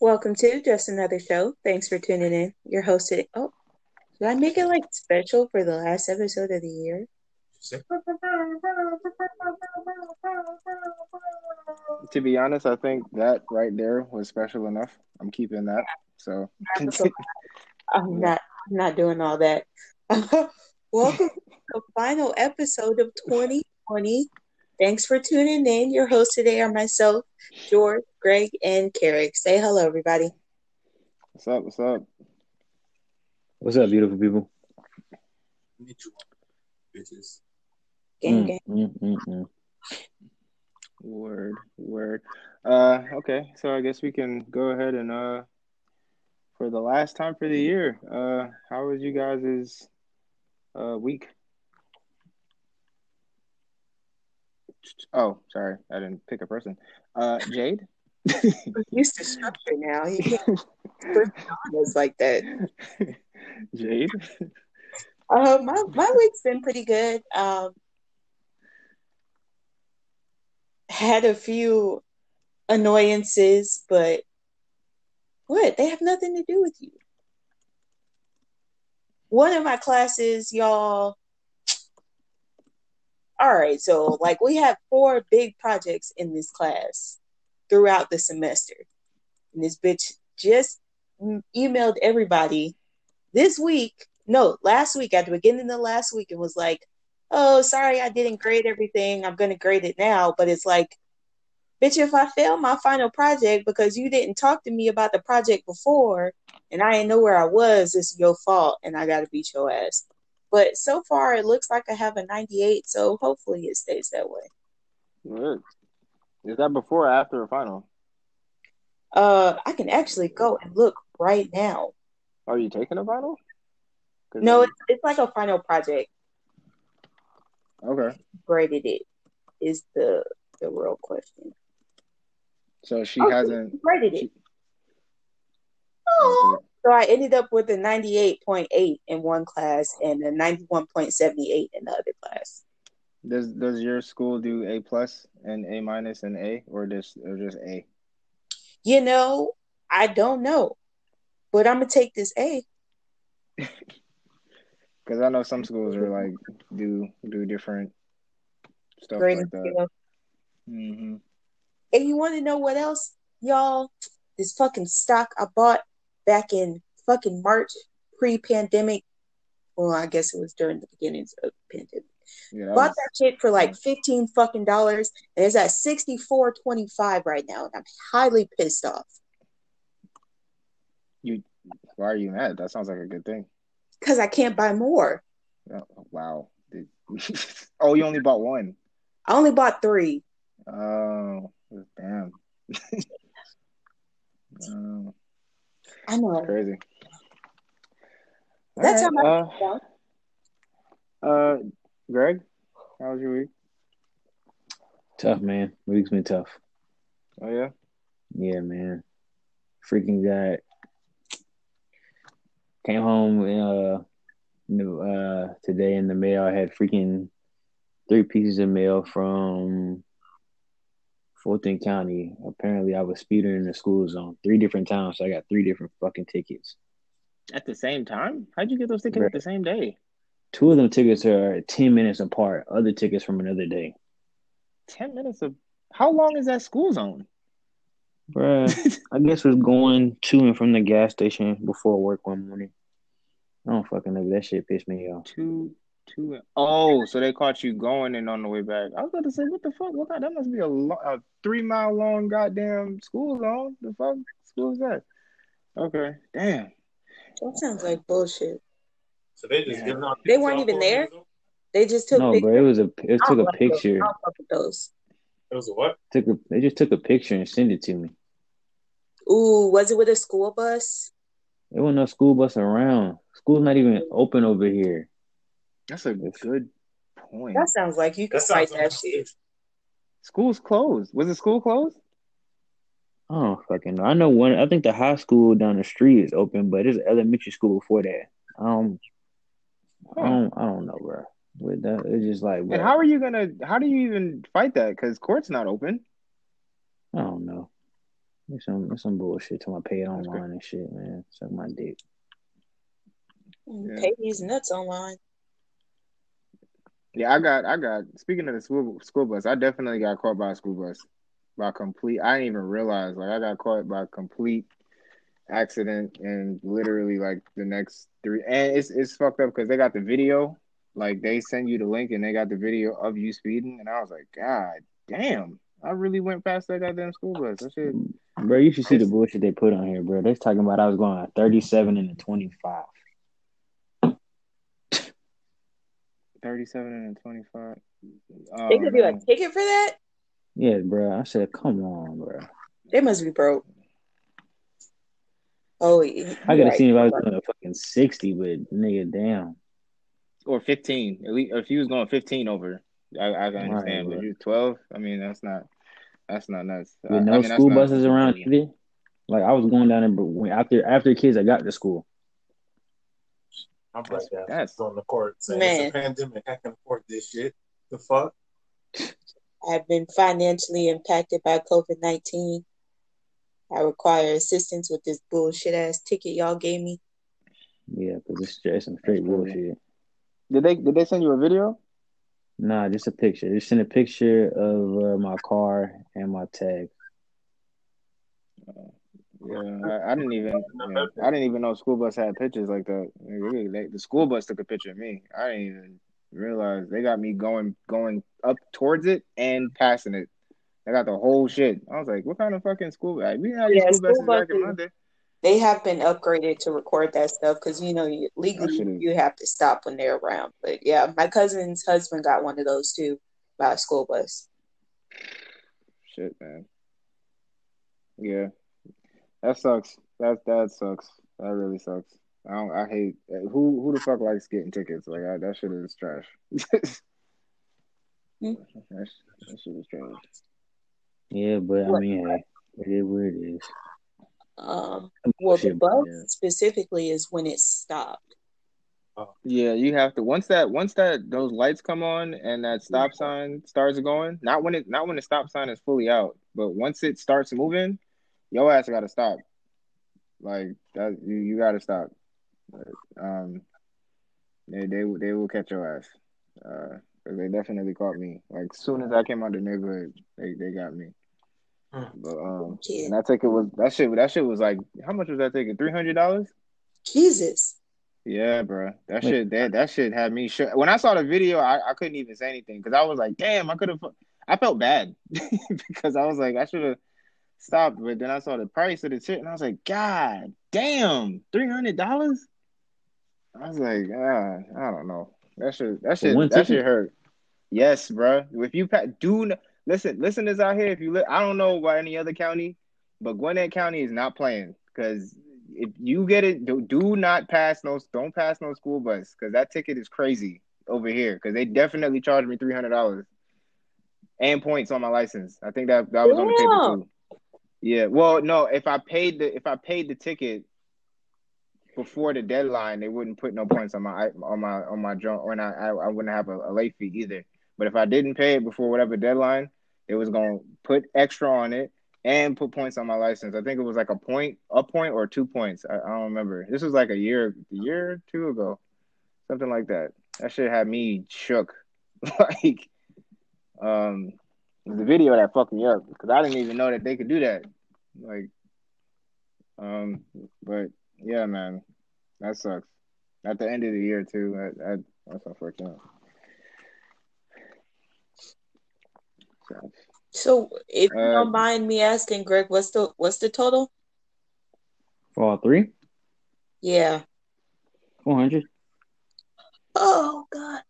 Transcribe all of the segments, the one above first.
Welcome to just another show. Thanks for tuning in. Your host today. Oh, did I make it like special for the last episode of the year? To be honest, I think that right there was special enough. I'm keeping that. So I'm not I'm not doing all that. Welcome to the final episode of 2020. Thanks for tuning in. Your hosts today are myself, George, Greg, and Carrick. Say hello, everybody. what's up? What's up? What's up, beautiful people? bitches. Gang, Mm, gang. mm, mm, mm. Word, word. Uh, okay, so I guess we can go ahead and uh, for the last time for the year, uh, how was you guys' uh week? Oh, sorry, I didn't pick a person. Uh, Jade. Used to structure now. You can't like that. Jade. Uh, my my week's been pretty good. Um, had a few annoyances, but what? They have nothing to do with you. One of my classes, y'all. All right, so like we have four big projects in this class throughout the semester, and this bitch just emailed everybody this week no, last week at the beginning of last week, and was like, oh, sorry, I didn't grade everything. I'm going to grade it now. But it's like, bitch, if I fail my final project because you didn't talk to me about the project before and I didn't know where I was, it's your fault and I got to beat your ass. But so far, it looks like I have a 98. So hopefully it stays that way. Is that before or after a final? Uh, I can actually go and look right now. Are you taking a final? No, it's, it's like a final project. Okay. Graded it is the the real question. So she Oh, hasn't. graded it. Oh, so I ended up with a 98.8 in one class and a 91.78 in the other class. Does Does your school do A plus and A minus and A, or just or just A? You know, I don't know, but I'm gonna take this A. Because I know some schools are like do do different stuff grading like that. scale. hmm And you want to know what else, y'all? This fucking stock I bought back in fucking March, pre-pandemic. Well, I guess it was during the beginnings of the pandemic. Bought that shit for like fifteen fucking dollars, and it's at sixty four twenty five right now, and I'm highly pissed off you why are you mad? That sounds like a good thing. because I can't buy more. Oh, wow. Oh, you only bought one. I only bought three. Oh, damn. Oh, I know. crazy. That's All how right, my uh, uh, Greg, how was your week? Tough, man. Week's been tough. Oh yeah. Yeah, man. Freaking got came home uh no, uh today in the mail. I had freaking three pieces of mail from Fulton County. Apparently I was speeding in the school zone. Three different times, so I got three different fucking tickets. At the same time? How'd you get those tickets at the same day? Two of them tickets are ten minutes apart, other tickets from another day. Ten minutes of. How long is that school zone? Bruh, I guess was going to and from the gas station before work one morning. I don't fucking know. That shit pissed me off. Two, two. Oh, so they caught you going and on the way back. I was about to say, what the fuck? What kind? That must be a, lo- a three mile long goddamn school zone. The fuck school is that? Okay, damn. That sounds like bullshit. So they just Yeah. giving out. They weren't even there? They just took No, pictures. bro, it was a it took a picture. I fuck with those. It was a what? Took a they just took a picture and sent it to me. Ooh, was it with a school bus? There wasn't no school bus around. School's not even open over here. That's a good point. That sounds like you could That fight that shit. School's closed. Was the school closed? Oh fucking know. I know one. I think the high school down the street is open, but there's elementary school before that. Um, I don't. I don't know, bro. With that, it's just like, And how are you gonna? How do you even fight that? Because court's not open. I don't know. It's some it's some bullshit to my pay it online and shit, man. Suck my dick. Yeah. Pay these nuts online. Yeah, I got, I got. Speaking of the school school bus, I definitely got caught by a school bus by complete. I didn't even realize. Like, I got caught by a complete accident, and literally like the next three. And it's it's fucked up because they got the video. Like they send you the link, and they got the video of you speeding, and I was like, God damn, I really went past that goddamn school bus. That shit. Bro, you should see the bullshit they put on here, bro. They're talking about I was going at 37 and a 25. 37 and 25. Oh, They could be man. like ticket for that. Yeah, bro. I said, come on, bro. They must be broke. Oh, yeah, I could you're have right. seen if I was going a fucking 60, but nigga, damn. or 15. At least if he was going 15 over, I, I can understand. Right, but you 12, I mean, that's not that's not nuts. With I no mean, that's school not- buses around either. Like I was going down there, when, after after kids, I got to school. I'm right there. That's on the court saying Man. it's a pandemic. I can afford this shit. The fuck? I've been financially impacted by COVID 19. I require assistance with this bullshit ass ticket y'all gave me. Yeah, because it's just some straight That's crazy. bullshit. did they did they send you a video? Nah, just a picture. They sent a picture of uh, my car and my tag. Yeah, I, I didn't even yeah, I didn't even know school bus had pictures like that. They- they- the school bus took a picture of me. I didn't even realize they got me going going up towards it and passing it. They got the whole shit. I was like, what kind of fucking school? Like, we didn't have Yeah, school buses school back in buses- my day. They have been upgraded to record that stuff because you know you, legally you have to stop when they're around. But yeah, my cousin's husband got one of those too by a school bus. Shit, man. Yeah, that sucks. That that sucks. That really sucks. I don't. I hate who who the fuck likes getting tickets. Like I, that shit is trash. Hmm. that, that shit is trash. Yeah, but I mean, hey, it is what it is. Um, well, the Bullshit, bus yeah. specifically is when it stopped. Yeah, you have to once that once that those lights come on and that stop sign starts going. Not when it not when the stop sign is fully out, but once it starts moving, your ass got to stop. Like that, you, you got to stop. Um, they they they will catch your ass. Uh, 'cause they definitely caught me. Like as soon as I came out the neighborhood, they they got me. Hmm. But um, Yeah. and that ticket was that shit. That shit was like how much was that ticket? Three hundred dollars. Jesus. Yeah, bro. That Wait. shit that that shit had me shook. When I saw the video, I, I couldn't even say anything because I was like, damn, I could have. I felt bad because I was like, I should have stopped. But then I saw the price of the shit, and I was like, God damn, three hundred dollars. I was like, ah, I don't know. That shit, that shit, that ticket? shit hurt. Yes, bro. If you pa- do n- listen, listeners out here, if you li- I don't know about any other county, but Gwinnett County is not playing because if you get it, do, do not pass no, don't pass no school bus because that ticket is crazy over here because they definitely charged me three hundred dollars and points on my license. I think that that was on the paper too. Yeah. Well, no, if I paid the if I paid the ticket before the deadline, they wouldn't put no points on my on my on my joint, or not, I I wouldn't have a, a late fee either. But if I didn't pay it before whatever deadline, it was gonna put extra on it and put points on my license. I think it was like a point, a point or two points. I, I don't remember. This was like a year, a year or two ago, something like that. That shit had me shook. like, um, it was the video that fucked me up because I didn't even know that they could do that. Like, um, but yeah, man, that sucks. At the end of the year too. That, that that's unfortunate. Sucks. So, if you Uh, don't mind me asking, Greg, what's the what's the total? For all three, Yeah. four hundred. Oh God.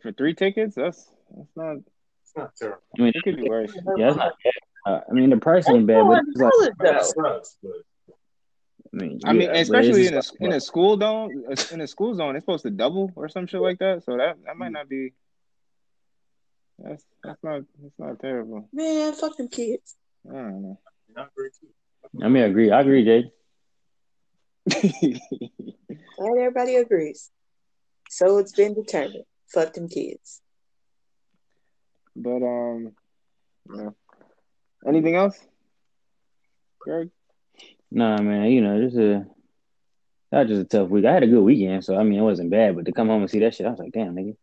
For three tickets, that's that's not. It's not terrible. I mean, It could be worse. yeah, it's not bad. Uh, I mean, the price That's ain't bad, but it's like, $400 though. sucks, but I mean, I mean, yeah, but especially in a like, in a school zone, in a school zone, it's supposed to double or some shit like that. So that that might not be. That's that's not that's not terrible. Man, fuck them kids. I don't know. not very too. I mean, I agree. I agree, Jay. Glad everybody agrees. So it's been determined. Fuck them kids. But um, yeah. Anything else, Greg? Nah, man, you know, just a that was just a tough week. I had a good weekend, so I mean, it wasn't bad. But to come home and see that shit, I was like, damn, nigga.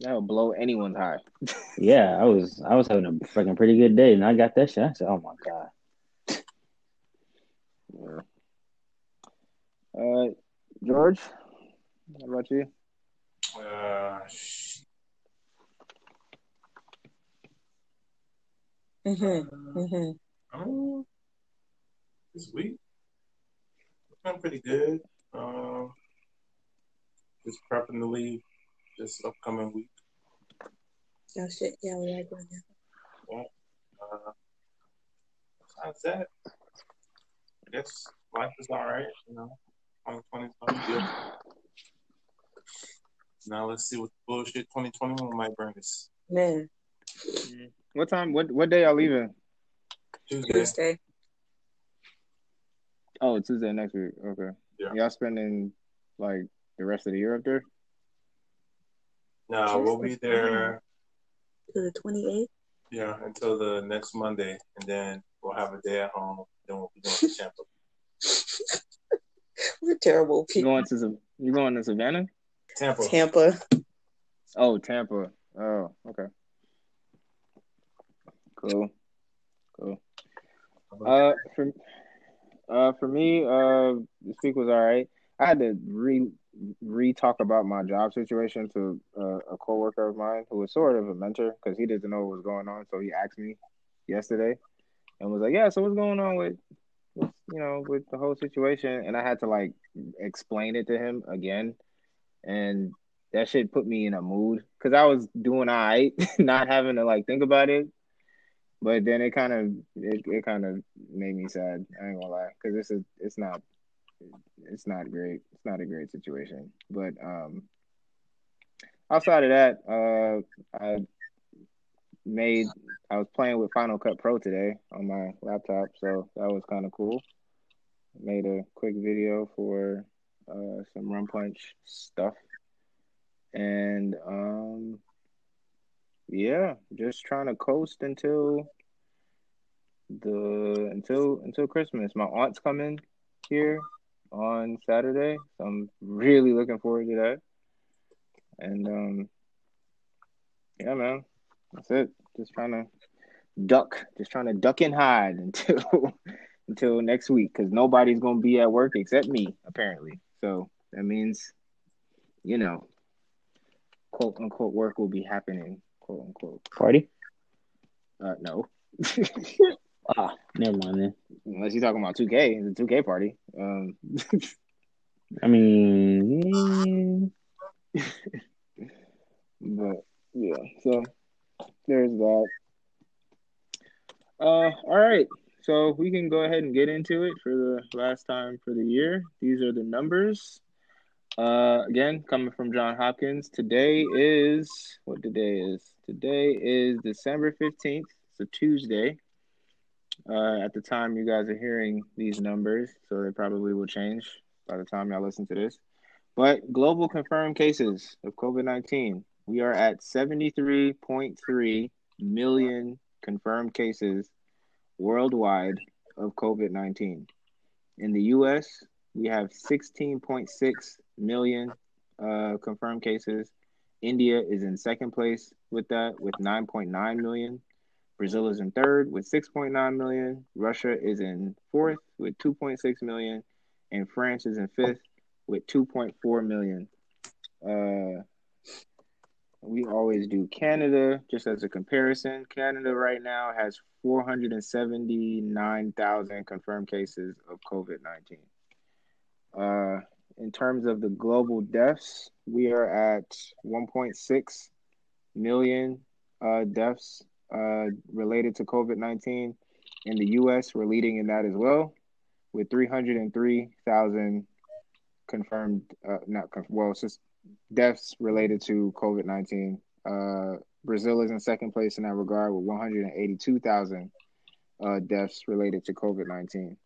That would blow anyone's high. Yeah, I was I was having a fucking pretty good day, and I got that shit. I said, oh my god. Yeah. Uh, George, how about you? Uh, sh- Mm-hmm. Mm-hmm. um, this week, it's been pretty good. Um, just prepping to leave this upcoming week. Oh shit. Yeah, we are going now. Uh, besides that, I guess life is all right. You know, 2020 is good. Now let's see what bullshit 2021 might bring us. Man, What time? What what day y'all leaving? Tuesday. Tuesday. Oh, Tuesday next week. Okay. Yeah. Y'all spending like the rest of the year up there? No, we'll be there. To the twenty eighth. Yeah, until the next Monday, and then we'll have a day at home. Then we'll be going to Tampa. We're terrible people. You people. going to Sa- you going to Savannah? Tampa. Tampa. Oh, Tampa. Oh, okay. Cool. Cool. Uh, for uh for me, uh, this week was all right. I had to re re talk about my job situation to uh, a coworker of mine who was sort of a mentor because he didn't know what was going on. So he asked me yesterday and was like, "Yeah, so what's going on with, with you know with the whole situation?" And I had to like explain it to him again, and that shit put me in a mood because I was doing all right, not having to like think about it. But then it kind of it, it kind of made me sad. I ain't gonna lie, because it's a it's not it's not great. It's not a great situation. But um, outside of that, uh, I made I was playing with Final Cut Pro today on my laptop, so that was kind of cool. Made a quick video for uh, some Rum Punch stuff, and um, yeah, just trying to coast until the until until Christmas. My aunt's coming here on Saturday, so I'm really looking forward to that. And um, yeah, man, that's it. Just trying to duck, just trying to duck and hide until until next week because nobody's gonna be at work except me apparently. So that means, you know, quote unquote work will be happening, quote unquote. Party? Uh, no. Ah, never mind then. Unless you're talking about 2K, it's a 2K party. Um, I mean, yeah. but yeah, so there's that. Uh, all right, so we can go ahead and get into it for the last time for the year. These are the numbers. Uh, again, coming from John Hopkins. Today is what today is. Today is December fifteenth. It's a Tuesday. Uh, at the time you guys are hearing these numbers, so they probably will change by the time y'all listen to this. But global confirmed cases of COVID 19, we are at 73.3 million confirmed cases worldwide of COVID 19. In the US, we have 16.6 million uh, confirmed cases. India is in second place with that, with 9.9 million. Brazil is in third with 6.9 million. Russia is in fourth with 2.6 million. And France is in fifth with 2.4 million. Uh, we always do Canada just as a comparison. Canada right now has 479,000 confirmed cases of COVID 19. Uh, in terms of the global deaths, we are at 1.6 million uh, deaths uh, related to COVID 19. In the US, we're leading in that as well, with 303,000 confirmed, uh, not conf- well, it's just deaths related to COVID 19. Uh, Brazil is in second place in that regard with 182,000 uh, deaths related to COVID 19.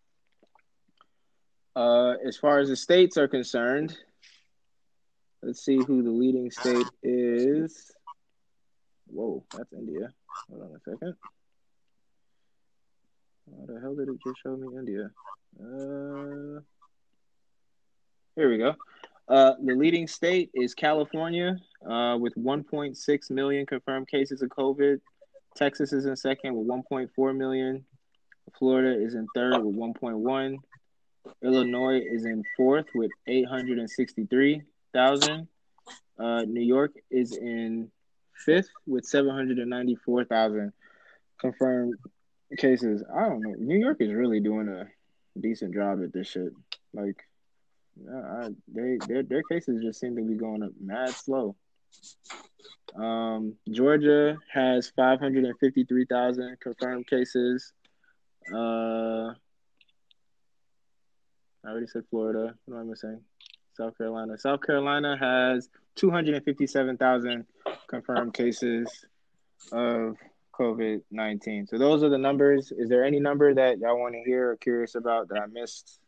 Uh, as far as the states are concerned, let's see who the leading state is. Whoa, that's India. Hold on a second. How the hell did it just show me India? Uh, here we go. Uh, the leading state is California uh, with 1.6 million confirmed cases of COVID. Texas is in second with 1.4 million. Florida is in third with 1.1. Illinois is in fourth with 863,000. Uh, New York is in fifth with 794,000 confirmed cases. I don't know. New York is really doing a decent job at this shit. Like, yeah, I, they their their cases just seem to be going up mad slow. Um, Georgia has 553,000 confirmed cases. Uh, I already said Florida. What am I missing? South Carolina. South Carolina has 257,000 confirmed cases of COVID 19. So those are the numbers. Is there any number that y'all want to hear or curious about that I missed,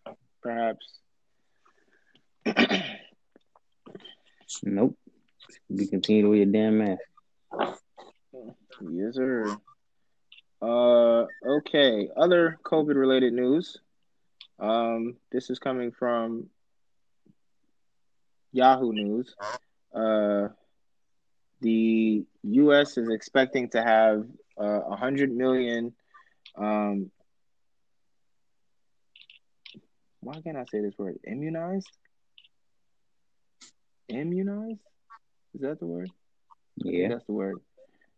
perhaps? Nope. Be continued with your damn mask. Yes, sir. Uh, okay. Other COVID related news. Um, this is coming from Yahoo News. Uh, the U.S. is expecting to have uh, 100 million. Um, why can't I say this word? Immunized? Immunized? Is that the word? Yeah. That's the word.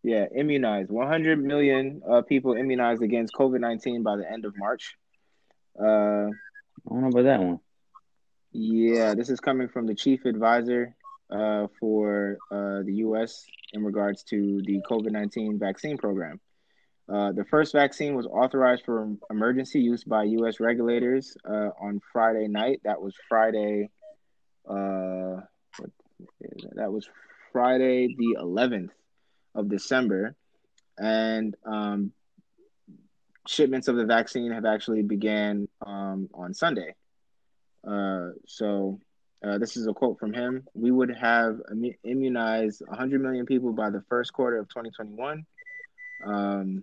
Yeah, immunized. 100 million uh, people immunized against COVID 19 by the end of March. Uh, I don't know about that one. yeah, this is coming from the chief advisor uh, for uh, the U.S. in regards to the COVID 19 vaccine program. Uh, the first vaccine was authorized for emergency use by U.S. regulators uh, on Friday night. That was Friday. Uh, what is that? that was Friday the 11th of December, and um, shipments of the vaccine have actually began um, on Sunday. Uh, so uh, this is a quote from him. We would have immunized 100 million people by the first quarter of 2021. Um,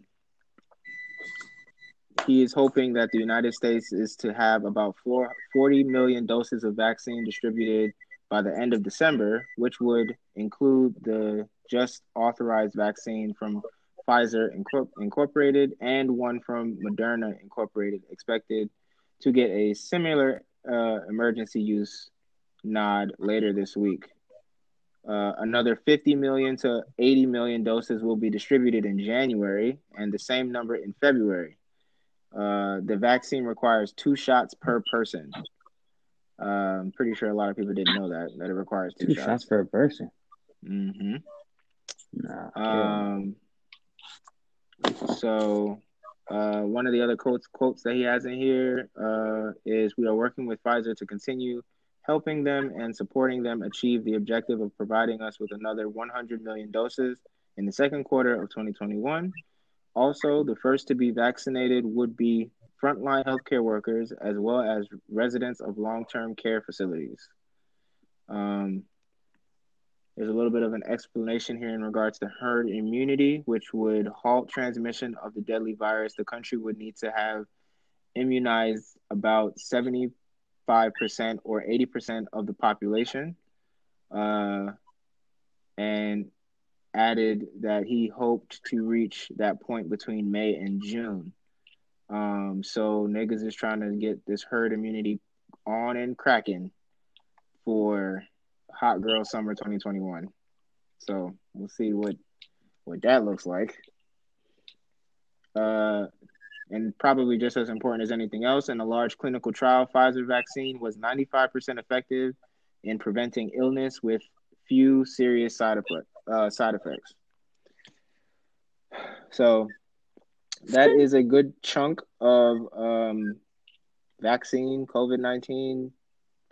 he is hoping that the United States is to have about four, 40 million doses of vaccine distributed by the end of December, which would include the just authorized vaccine from Pfizer Incorpor- Incorporated and one from Moderna Incorporated, expected to get a similar uh, emergency use nod later this week. Uh, another 50 million to 80 million doses will be distributed in January, and the same number in February. Uh, the vaccine requires two shots per person. Uh, I'm pretty sure a lot of people didn't know that that it requires two, Two shots. shots per person. hmm Nah. Um, so uh, one of the other quotes quotes that he has in here uh, is we are working with Pfizer to continue helping them and supporting them achieve the objective of providing us with another 100 million doses in the second quarter of 2021. Also, the first to be vaccinated would be frontline healthcare workers as well as residents of long-term care facilities. Um, there's a little bit of an explanation here in regards to herd immunity, which would halt transmission of the deadly virus. The country would need to have immunized about 75% or 80% of the population. Uh, and added that he hoped to reach that point between May and June. Um, so niggas is trying to get this herd immunity on and cracking for Hot Girl Summer 2021. So we'll see what what that looks like. Uh, and probably just as important as anything else, in a large clinical trial, Pfizer vaccine was 95% effective in preventing illness with few serious side effect, uh, side effects. So that is a good chunk of um, vaccine COVID 19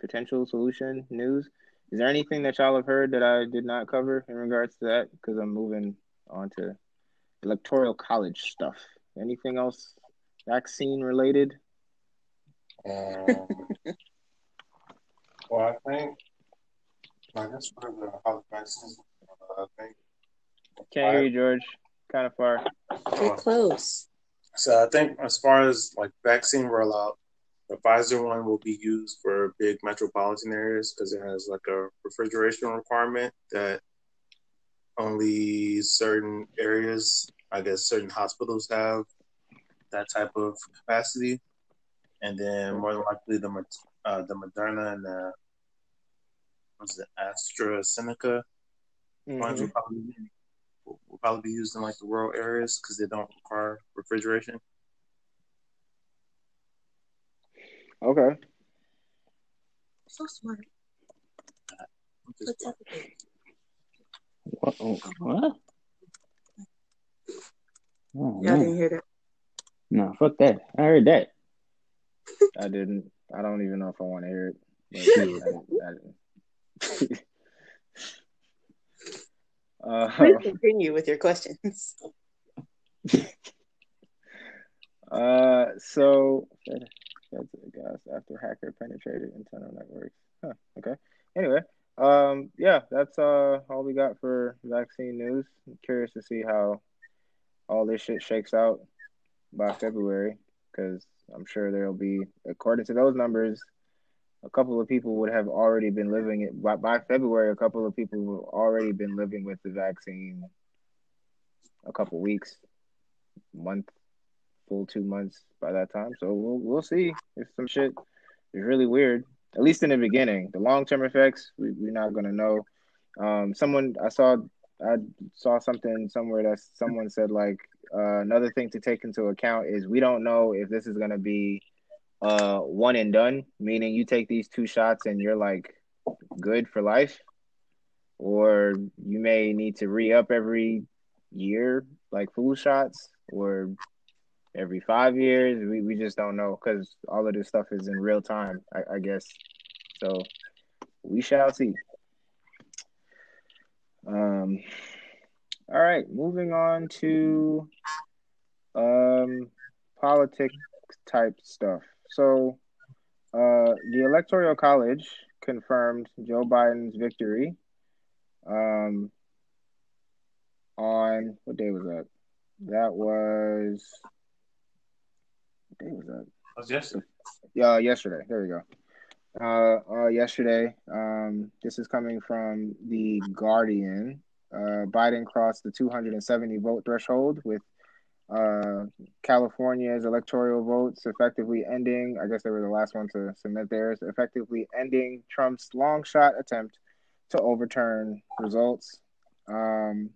potential solution news. Is there anything that y'all have heard that I did not cover in regards to that? Because I'm moving on to electoral college stuff. Anything else vaccine related? Um, well, I think I guess for the how the vaccines, uh, I think. Can't hear you, George. Kind of far. Get close. So I think as far as like vaccine rollout, the Pfizer one will be used for big metropolitan areas because it has like a refrigeration requirement that only certain areas, I guess certain hospitals have that type of capacity. And then more than likely the uh, the Moderna and the what's it AstraZeneca ones will Mhm. probably will probably be used in like the rural areas because they don't require refrigeration. Okay. So smart. which What's up? What? Oh, what? Oh, Y'all man. didn't hear that. No, fuck that. I heard that. I didn't. I don't even know if I want to hear it. But I didn't, I didn't. uh, Please continue with your questions. uh, so Fed, Fed to the gas after hacker penetrated internal networks. Huh, okay. Anyway, um, yeah, that's uh all we got for vaccine news. I'm curious to see how all this shit shakes out by February, because I'm sure there'll be, according to those numbers, a couple of people would have already been living it by, by February. A couple of people will already been living with the vaccine. A couple weeks, month, full two months by that time. So we'll we'll see if some shit is really weird. At least in the beginning, the long term effects we, we're not gonna know. Um, someone I saw I saw something somewhere that someone said like uh, another thing to take into account is we don't know if this is gonna be uh one and done, meaning you take these two shots and you're like good for life, or you may need to re up every year like flu shots, or every five years. We we just don't know because all of this stuff is in real time, I, I guess. So we shall see. Um. All right, moving on to um politics type stuff. So, uh, the Electoral College confirmed Joe Biden's victory. Um, on what day was that? That was day was that? That's yesterday. Yeah, yesterday. There we go. Uh, uh, yesterday. Um, this is coming from the Guardian. Uh, Biden crossed the 270 vote threshold with uh, California's electoral votes effectively ending. I guess they were the last one to submit theirs. Effectively ending Trump's long shot attempt to overturn results. Um,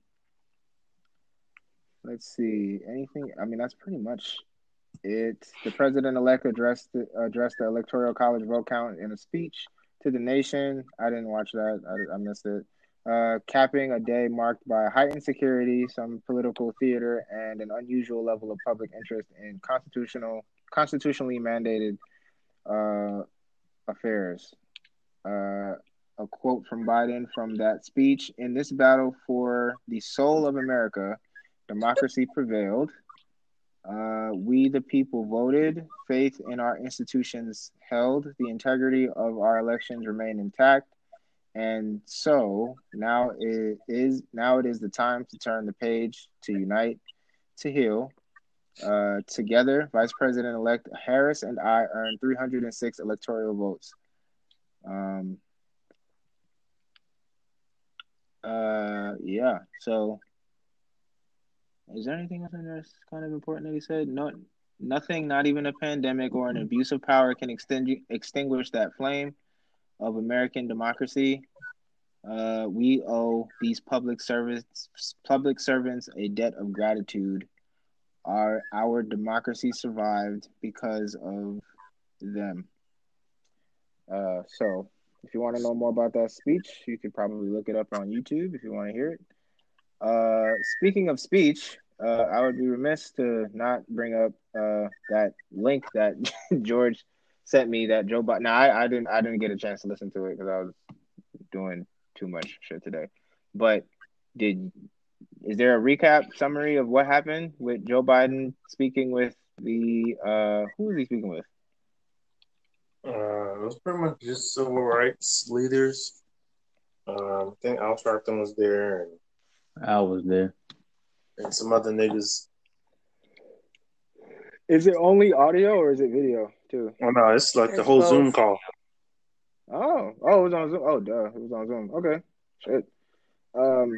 let's see. Anything? I mean, that's pretty much it. The president-elect addressed the, addressed the electoral college vote count in a speech to the nation. I didn't watch that. I, I missed it. Uh, capping a day marked by heightened security, some political theater, and an unusual level of public interest in constitutional, constitutionally mandated uh, affairs. Uh, a quote from Biden from that speech: "In this battle for the soul of America, democracy prevailed. Uh, we, the people, voted. Faith in our institutions held. The integrity of our elections remained intact." And so now it is now it is the time to turn the page to unite, to heal. Uh, together, Vice President elect Harris and I earned 306 electoral votes. Um, uh, yeah. So, is there anything else that's kind of important that he said? No, nothing. Not even a pandemic or an abuse of power can extend, extinguish that flame of American democracy. Uh, we owe these public servants public servants a debt of gratitude. Our our democracy survived because of them. Uh, so, if you want to know more about that speech, you could probably look it up on YouTube if you want to hear it. Uh, speaking of speech, uh, I would be remiss to not bring up uh, that link that George sent me that Joe Biden. Now, I, I didn't I didn't get a chance to listen to it because I was doing too much shit today. But did is there a recap summary of what happened with Joe Biden speaking with the uh who was he speaking with? Uh, it was pretty much just civil rights leaders. Um, I think Al Sharpton was there, and, I was there. and some other niggas. Is it only audio or is it video too? Oh no, it's like the whole both. Zoom call. Oh, oh, it was on Zoom. Oh, duh, it was on Zoom. Okay, shit. Um,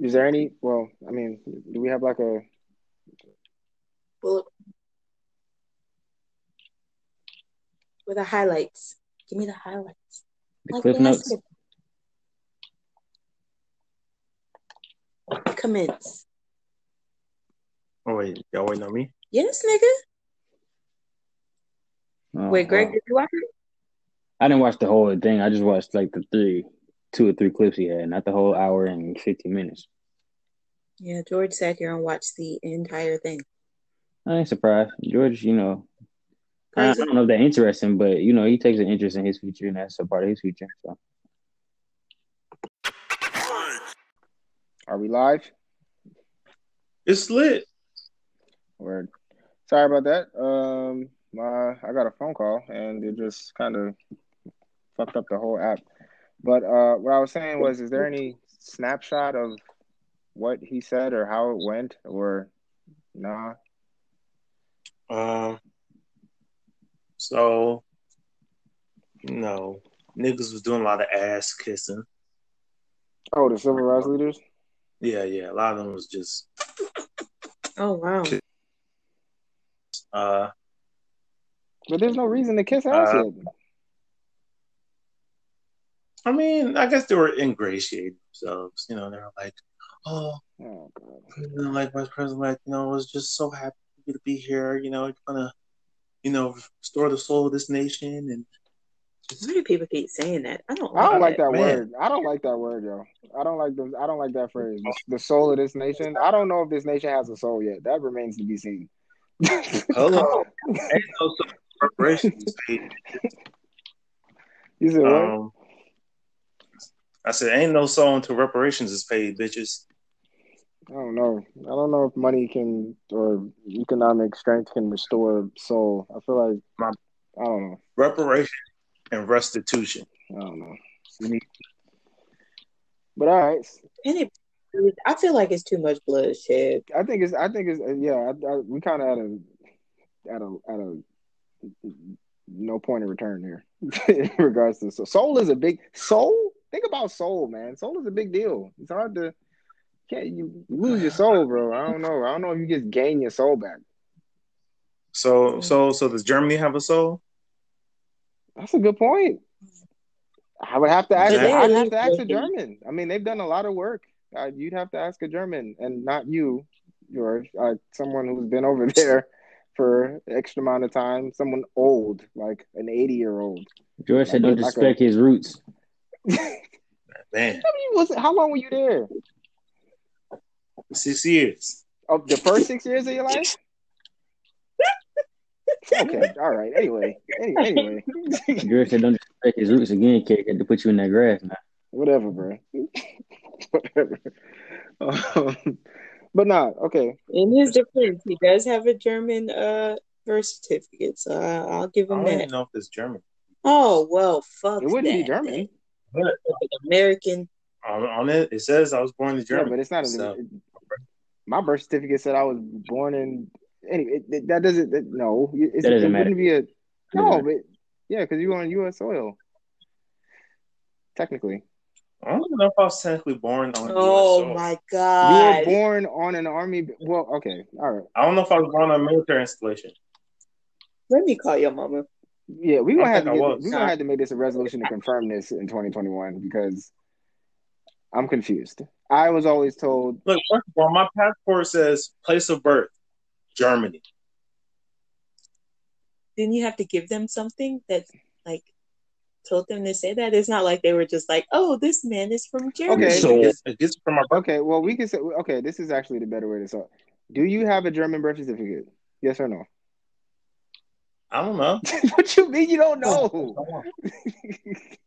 is there any? Well, I mean, do we have like a? Bullet. With the highlights. Give me the highlights. The Like cliff notes. Commence. Oh wait, y'all waiting on me? Yes, nigga. Oh, Wait, Greg, wow. did you watch it? I didn't watch the whole thing. I just watched like the three, two or three clips he had, not the whole hour and fifty minutes. Yeah, George sat here and watched the entire thing. I ain't surprised. George, you know, I, I don't know if that interesting, but you know, he takes an interest in his future, and that's a part of his future. So Are we live? It's lit. Word. Sorry about that. Um, my I got a phone call and it just kind of fucked up the whole app. But uh, what I was saying was, is there any snapshot of what he said or how it went, or nah? Um. So, no, niggas was doing a lot of ass kissing. Oh, the civil rights leaders. Yeah, yeah, a lot of them was just. Oh wow. Uh, But there's no reason to kiss ass Uh. I mean, I guess they were ingratiating themselves. You know, they were like, "Oh, Oh god. you know, like Vice President, like you know, was just so happy to be here. You know, gonna, you know, restore the soul of this nation and Why do people keep saying that? I don't I don't like like that Man. word. I don't like that word, yo. I don't like the. I don't like that phrase. The, the soul of this nation. I don't know if this nation has a soul yet. That remains to be seen. hello, ain't no reparations paid. You said what? Um, I said, ain't no soul until reparations is paid, bitches. I don't know. I don't know if money can or economic strength can restore soul. I feel like My- I don't know. Reparation and restitution. I don't know. But all right, And it, I feel like it's too much bloodshed. I think it's. I think it's. Yeah, I, I, we kind of at a at a at a no point of return here in regards to soul. Soul is a big soul. Think about soul, man. Soul is a big deal. It's hard to can't you lose your soul, bro. I don't know. I don't know if you just gain your soul back. So, so, so does Germany have a soul? That's a good point. I would have to ask. Exactly. I'd have to ask a German. I mean, they've done a lot of work. Uh, you'd have to ask a German, and not you, George. Uh, someone who's been over there for extra amount of time. Someone old, like an eighty-year-old. George said, "Don't a- disrespect his roots." Man, was how long were you there? six years. Oh, the first six years of your life. Okay, all right. Anyway, any, anyway, George said, "Don't disrespect his roots again, kid. Had to put you in that grass now." whatever, bro. whatever. Um, but not okay. In his defense, he does have a German uh birth certificate, so I, I'll give I him don't even that. know if it's German. Oh well, fuck. It wouldn't be German. then. American. On, on it, it says I was born in Yeah, Germany. but it's not. A, So- my birth certificate said I was born in. Anyway, it, it- that doesn't. That, no, it's, That doesn't it matter. wouldn't be a. No, matter. but yeah, because you were on U.S. soil. Technically, I don't know if I was technically born on. Oh US soil. my God. you were born on an army. Well, okay, all right. I don't know if I was born on a military installation. Let me call your mama. Yeah, we gonna have to get, we gonna have to make this a resolution to confirm this in 2021 because I'm confused. I was always told Look, first of all, my passport says place of birth, Germany. Didn't you have to give them something that like told them to say that? It's not like they were just like, "Oh, this man is from Germany." Okay. So- It gets, from our birth. okay. Well, we can say okay. This is actually the better way to start. Do you have a German birth certificate? Yes or no? I don't know. what you mean you don't know?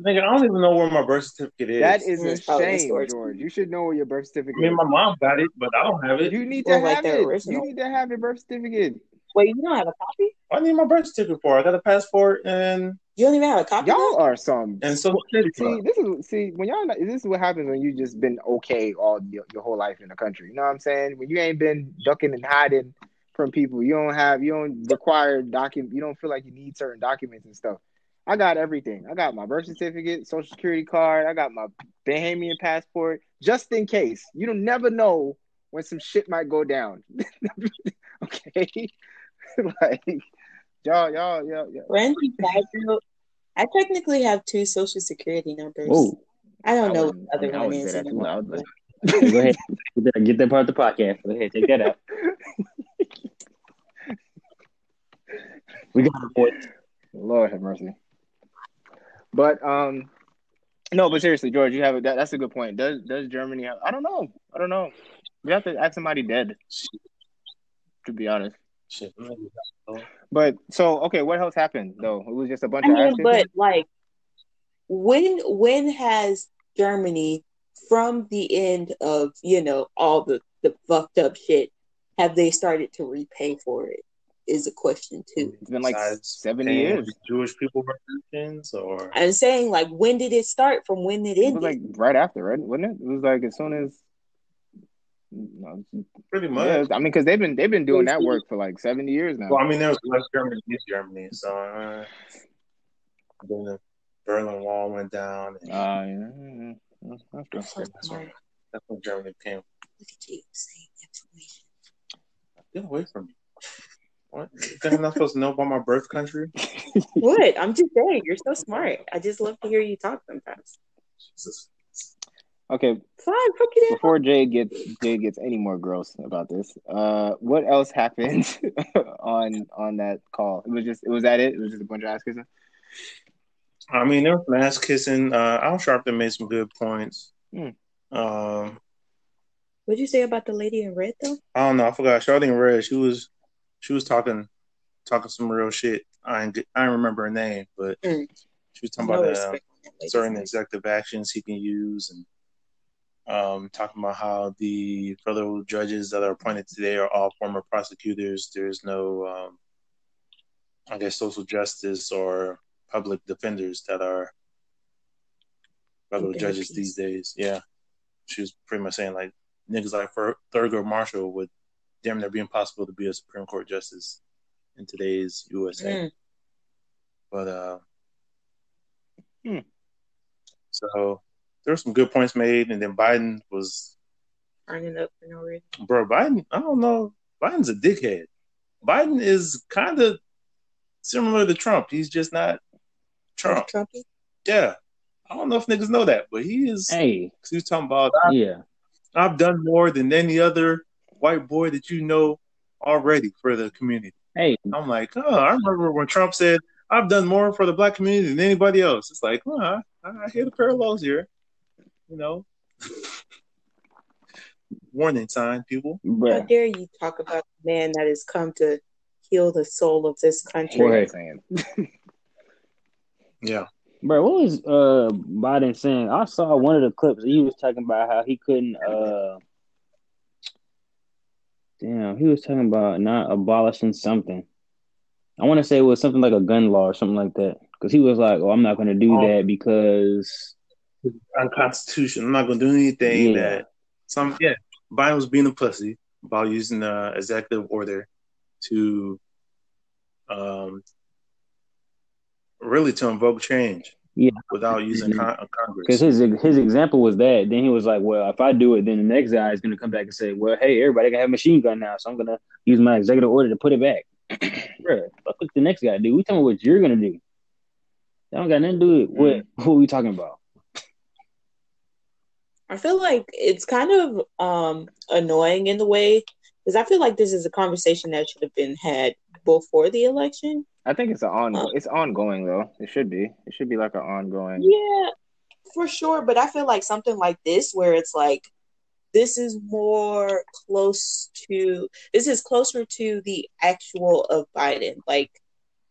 Nigga, I don't even know where my birth certificate is. that is It's a shame. George. You should know where your birth certificate. I mean, is. my mom got it, but I don't have it. You need to Well, like have the it. original. You need to have your birth certificate. Wait, you don't have a copy? I need my birth certificate for? I got a passport and You don't even have a copy. Y'all though? are some. And so See, card. this is see when y'all. not- This is what happens when you just been okay all your, your whole life in the country. You know what I'm saying? When you ain't been ducking and hiding from people, you don't have, you don't require document. You don't feel like you need certain documents and stuff. I got everything. I got my birth certificate, social security card. I got my Bahamian passport, just in case. You don't never know when some shit might go down. okay, like y'all, y'all, y'all, y'all. Randy Bagel. I technically have two social security numbers. Whoa. I don't I know what the other I mean, one is say that too anymore. loud, but- Go ahead. Get that, get that part of the podcast. Go ahead. Take that out. We got a voice. Lord have mercy. But um, no, but seriously, George, you have a, that. That's a good point. Does does Germany have? I don't know. I don't know. We have to ask somebody dead. To be honest. Shit. But so okay, what else happened though? It was just a bunch I of mean, but like, when when has Germany, from the end of you know all the the fucked up shit, have they started to repay for it? Is a question too. It's been like Besides seventy years. Jewish people reparations, or I'm saying like, when did it start? From when it It ended? was like right after, right? Wasn't it? It was like as soon as. No, pretty much. yeah, I mean, because they've been they've been doing that work for like seventy years now. Well, I mean, there was West Germany, East Germany, so uh, then the Berlin Wall went down, and Uh, yeah, yeah, yeah. That's true. So smart. that's when Germany came. Look at you saying information. Get away from me! What? You think I'm not supposed to know about my birth country? What? I'm just saying, you're so smart. I just love to hear you talk sometimes. Jesus. Okay, Fine, hook it in. before Jay gets Jay gets any more gross about this, uh, what else happened on on that call? It was just it was that it. It was just a bunch of ass kissing. I mean, there was some ass kissing. Uh, Al Sharpton made some good points. Hmm. Um, What'd you say about the lady in red though? I don't know. I forgot. Charlene Red. She was she was talking talking some real shit. I ain't, I don't remember her name, but Mm. she was talking No about respect on that lady's certain executive actions he can use and um, talking about how the federal judges that are appointed today are all former prosecutors. There's no, um, I guess, social justice or public defenders that are federal judges these days. Yeah. She was pretty much saying, like, niggas like Thur- Thurgood Marshall would damn near be impossible to be a Supreme Court justice in today's USA. Mm. But uh, Hmm. so there were some good points made, and then Biden was, Turning up for no reason. bro. Biden, I don't know. Biden's a dickhead. Biden is kind of similar to Trump. He's just not Trump. Trumpy. Yeah, I don't know if niggas know that, but he is. Hey, He was talking about yeah. I've done more than any other white boy that you know already for the community. Hey, I'm like, oh, I remember when Trump said, I've done more for the black community than anybody else. It's like, oh, I, I hear the parallels here. You know, warning sign, people. How bruh. dare you talk about the man that has come to heal the soul of this country? Right. saying. Yeah. Bro, what was uh Biden saying? I saw one of the clips. He was talking about how he couldn't. uh Damn, he was talking about not abolishing something. I want to say it was something like a gun law or something like that. Because he was like, "Oh, I'm not going to do Oh. that because Unconstitutional. I'm not going to do anything Yeah. that some, yeah, Biden was being a pussy about using the executive order to, um, really to invoke change. Yeah. Without using con- because his his example was that. Then he was like, "Well, if I do it, then the next guy is going to come back and say, well, hey, everybody can have a machine gun now, so I'm going to use my executive order to put it back." Bro, fuck what the next guy do. We talking about what you're going to do. That don't got nothing to do with what what we talking about. I feel like it's kind of um annoying in the way because I feel like this is a conversation that should have been had before the election. I think it's an on. It's ongoing though. It should be. It should be like an ongoing. Yeah, for sure. But I feel like something like this, where it's like this is more close to this is closer to the actual of Biden, like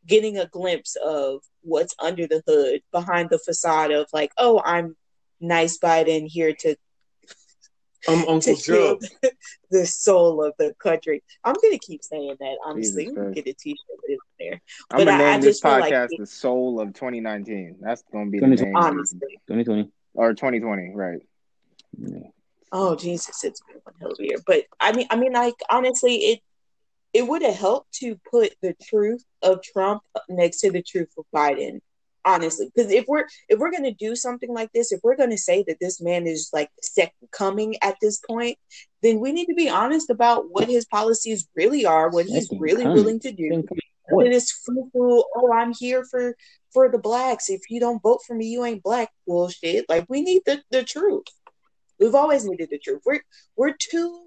getting a glimpse of what's under the hood behind the facade of like, oh, I'm nice Biden here to Um, Uncle to Joe. heal the soul of the country. I'm gonna keep saying that. Honestly, Jesus we can get a T-shirt with it there. I'm But gonna I- I this just feel like podcast "The Soul of 2019." That's gonna be the 2020. name, Honestly, 2020. or 2020, right? Yeah. oh Jesus, it's been one hell of a year. But I mean, I mean, like honestly, it it would have helped to put the truth of Trump next to the truth of Biden. Honestly, because if we're if we're gonna do something like this, if we're gonna say that this man is like second coming at this point, then we need to be honest about what his policies really are, what he's Second really coming. willing to do. And it's foo oh, I'm here for for the blacks. If you don't vote for me, you ain't black. Bullshit. Like we need the, the truth. We've always needed the truth. We're we're too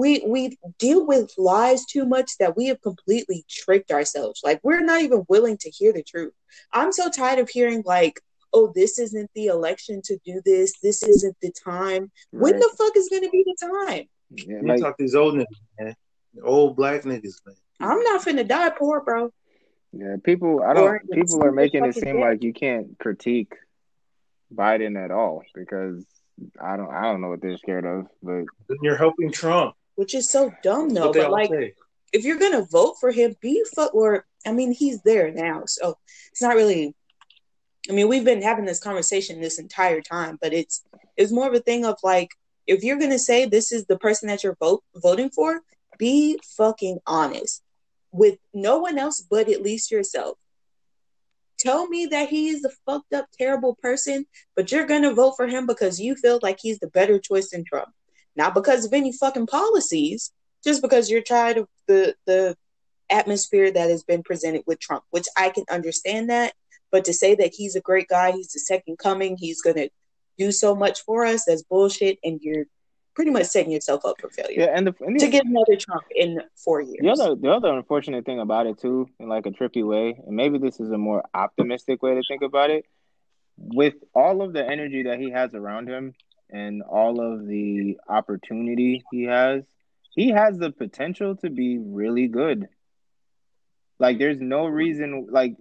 we we deal with lies too much that we have completely tricked ourselves. Like we're not even willing to hear the truth. I'm so tired of hearing like, oh, this isn't the election to do this. This isn't the time. When the fuck is gonna be the time? Yeah, You like, talk these old niggas, man. Old black niggas, man. I'm not finna die poor, bro. yeah, people. I don't. People are making it seem dead. like you can't critique Biden at all because I don't. I don't know what they're scared of, but you're helping Trump. Which is so dumb though. But like say. if you're gonna vote for him, be fuck or I mean he's there now, so it's not really. I mean, we've been having this conversation this entire time, but it's it's more of a thing of like if you're gonna say this is the person that you're vote voting for, be fucking honest with no one else but at least yourself. Tell me that he is a fucked up, terrible person, but you're gonna vote for him because you feel like he's the better choice than Trump, not because of any fucking policies, just because you're tired of the the atmosphere that has been presented with Trump, which I can understand that. But to say that he's a great guy, he's the second coming, he's gonna do so much for us, that's bullshit, and you're pretty much setting yourself up for failure yeah. And the, and the to get another Trump in four years. The other, the other unfortunate thing about it too, in like a trippy way, and maybe this is a more optimistic way to think about it, with all of the energy that he has around him and all of the opportunity he has, he has the potential to be really good. Like, there's no reason, like,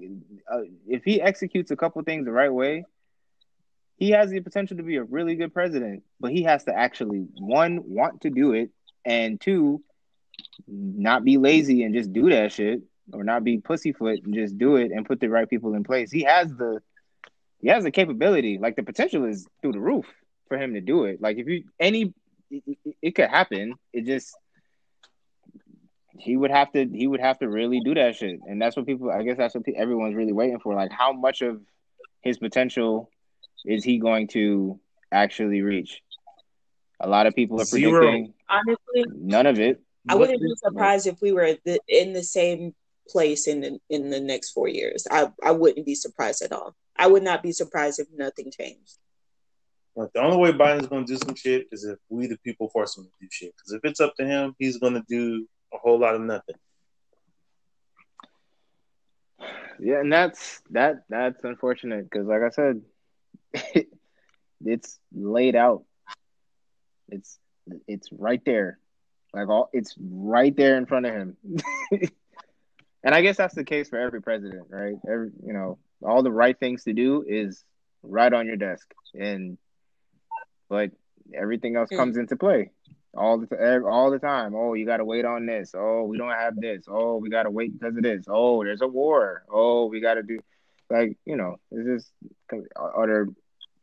uh, if he executes a couple things the right way, he has the potential to be a really good president. But he has to actually one want to do it, and two not be lazy and just do that shit or not be pussyfoot and just do it and put the right people in place. He has the he has the capability. Like the potential is through the roof for him to do it. Like if you any it, it- it could happen. It just he would have to he would have to really do that shit. And that's what people I guess that's what pe- everyone's really waiting for. Like how much of his potential is he going to actually reach? A lot of people are Zero. predicting Honestly, none of it. I What wouldn't be surprised if we were the, in the same place in the, in the next four years. I, I wouldn't be surprised at all. I would not be surprised if nothing changed. But the only way Biden's going to do some shit is if we, the people, force him to do shit. Because if it's up to him, he's going to do a whole lot of nothing. Yeah, and that's that that's unfortunate because, like I said, it's laid out. It's it's right there, like all it's right there in front of him. and I guess that's the case for every president, right? Every you know, all the right things to do is right on your desk, and but everything else Mm. comes into play all the t- all the time. Oh, you got to wait on this. Oh, we don't have this. Oh, we got to wait because of this. Oh, there's a war. Oh, we got to do like you know, it's just other.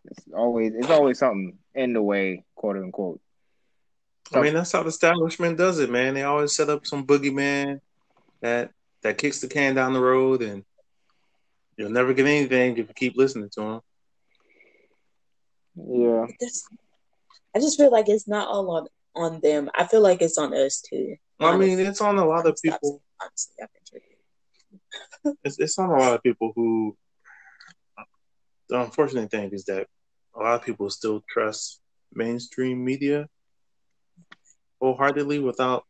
It's always it's always something in the way, quote unquote. I mean, that's how the establishment does it, man. They always set up some boogeyman that that kicks the can down the road, and you'll never get anything if you keep listening to him. Yeah, I just feel like it's not all on, on them. I feel like it's on us too. I mean, it's on a lot of people. Honestly, I've been. It's, it's on a lot of people who. The unfortunate thing is that a lot of people still trust mainstream media wholeheartedly without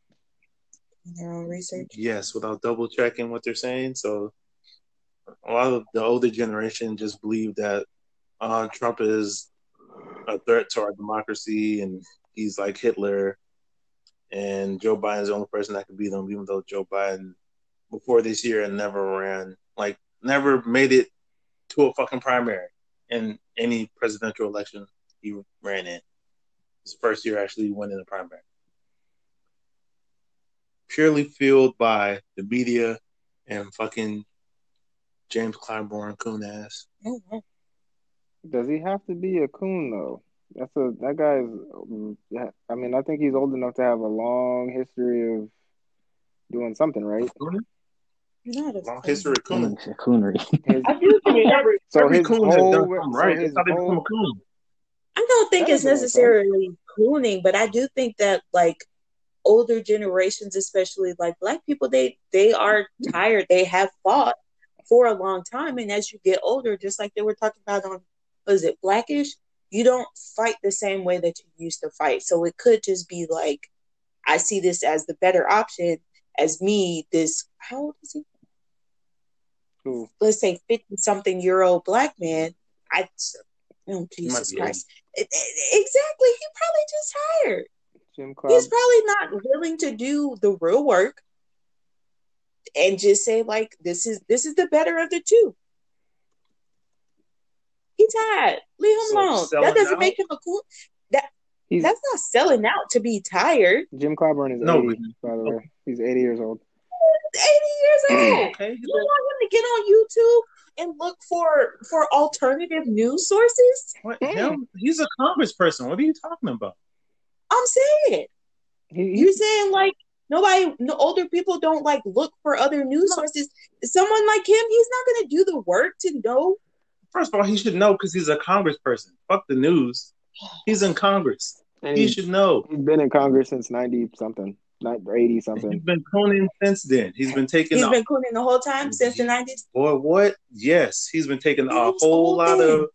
Their own research. Yes, without double checking what they're saying. So a lot of the older generation just believe that uh, Trump is a threat to our democracy and he's like Hitler and Joe Biden's the only person that could beat him, even though Joe Biden before this year never ran like never made it to a fucking primary in any presidential election he ran in. His first year actually winning the primary. Purely fueled by the media and fucking James Clyburn coon ass. Wow. Does he have to be a coon though? That's a that guy's. Um, I mean, I think he's old enough to have a long history of doing something, right? Not a Long history of coon. Coonery. His, I do I mean, every, So every his coon has whole- done something right. so That's his how they become whole- a coon. I don't think That it's doesn't make sense. necessarily cooning, but I do think that like older generations, especially like black people, they they are tired. They have fought for a long time, and as you get older, just like they were talking about on was it Blackish, you don't fight the same way that you used to fight. So it could just be like, I see this as the better option. As me, this how old is he? who? Let's say fifty something year old black man. I oh Jesus Christ. E- e- Exactly. He probably just hired. Jim He's probably not willing to do the real work and just say like this is this is the better of the two. He tired. Leave him So alone. That doesn't out? make him a cool. That He's That's not selling out to be tired. Jim Clyburn is No, eighty. By the way, he's eighty years old. Eighty years old. Okay, You want him to get on YouTube and look for for alternative news sources? what? Mm. Him? He's a congressperson. What are you talking about? I'm saying. He, he You're saying like nobody, no older people don't like look for other news sources. Someone like him, he's not going to do the work to know. First of all, he should know because he's a congressperson. Fuck the news. He's in Congress. and He should know. he's been in Congress since ninety something, not eighty He's been cooning since then. He's been taking He's a been cooning the whole time since the nineties. boy. What? Yes, he's been taking a whole the lot whole of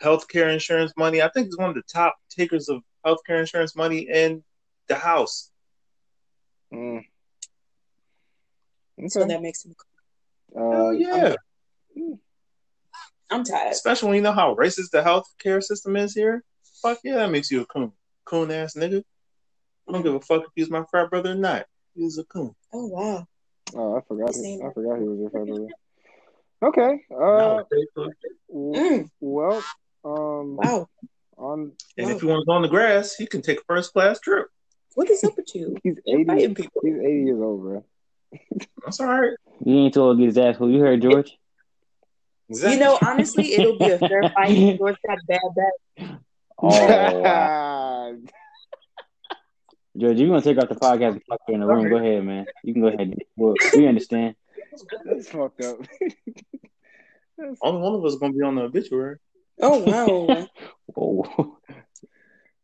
healthcare insurance money. I think he's one of the top takers of healthcare insurance money in the House. Mm. So that makes him. Uh, Hell yeah! I'm tired. Especially when you know how racist the health care system is here. Fuck yeah, that makes you a coon, coon ass nigga. I don't give a fuck if he's my frat brother or not. He's a coon. Oh wow. Oh, I forgot. He, I forgot he was your frat brother. Okay. Uh, No, Mm, well, um, wow. on and if he wants to go on the grass, he can take a first class trip. What is up with you? he's eighty. people. He's eighty years old, bro. That's all right. He ain't told to get his ass whooped. You heard George? You know, honestly, it'll be a fair fight. George got bad back. Oh, wow. George, you're gonna take off the podcast and fuck her in the room. Go ahead, man. You can go ahead. Well, we understand. That's fucked up. That's- Only one of us is gonna be on the obituary. Oh wow. Oh,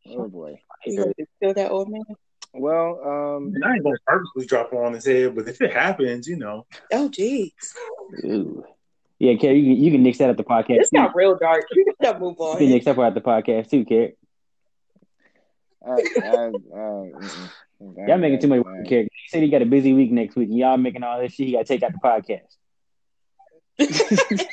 oh boy. you gonna kill that old man? Well, um, And I ain't gonna purposely drop it on his head, but if it happens, you know, Oh jeez. Ew. yeah, Carrie, you can you can nix that at the podcast. This too. got real dark. You gotta move You on. can nix that part at the podcast too, Carrie. I, I, uh. Y'all making too much All work, right. Carrie. He said he got a busy week next week, and y'all making all this shit. He got to take out the podcast.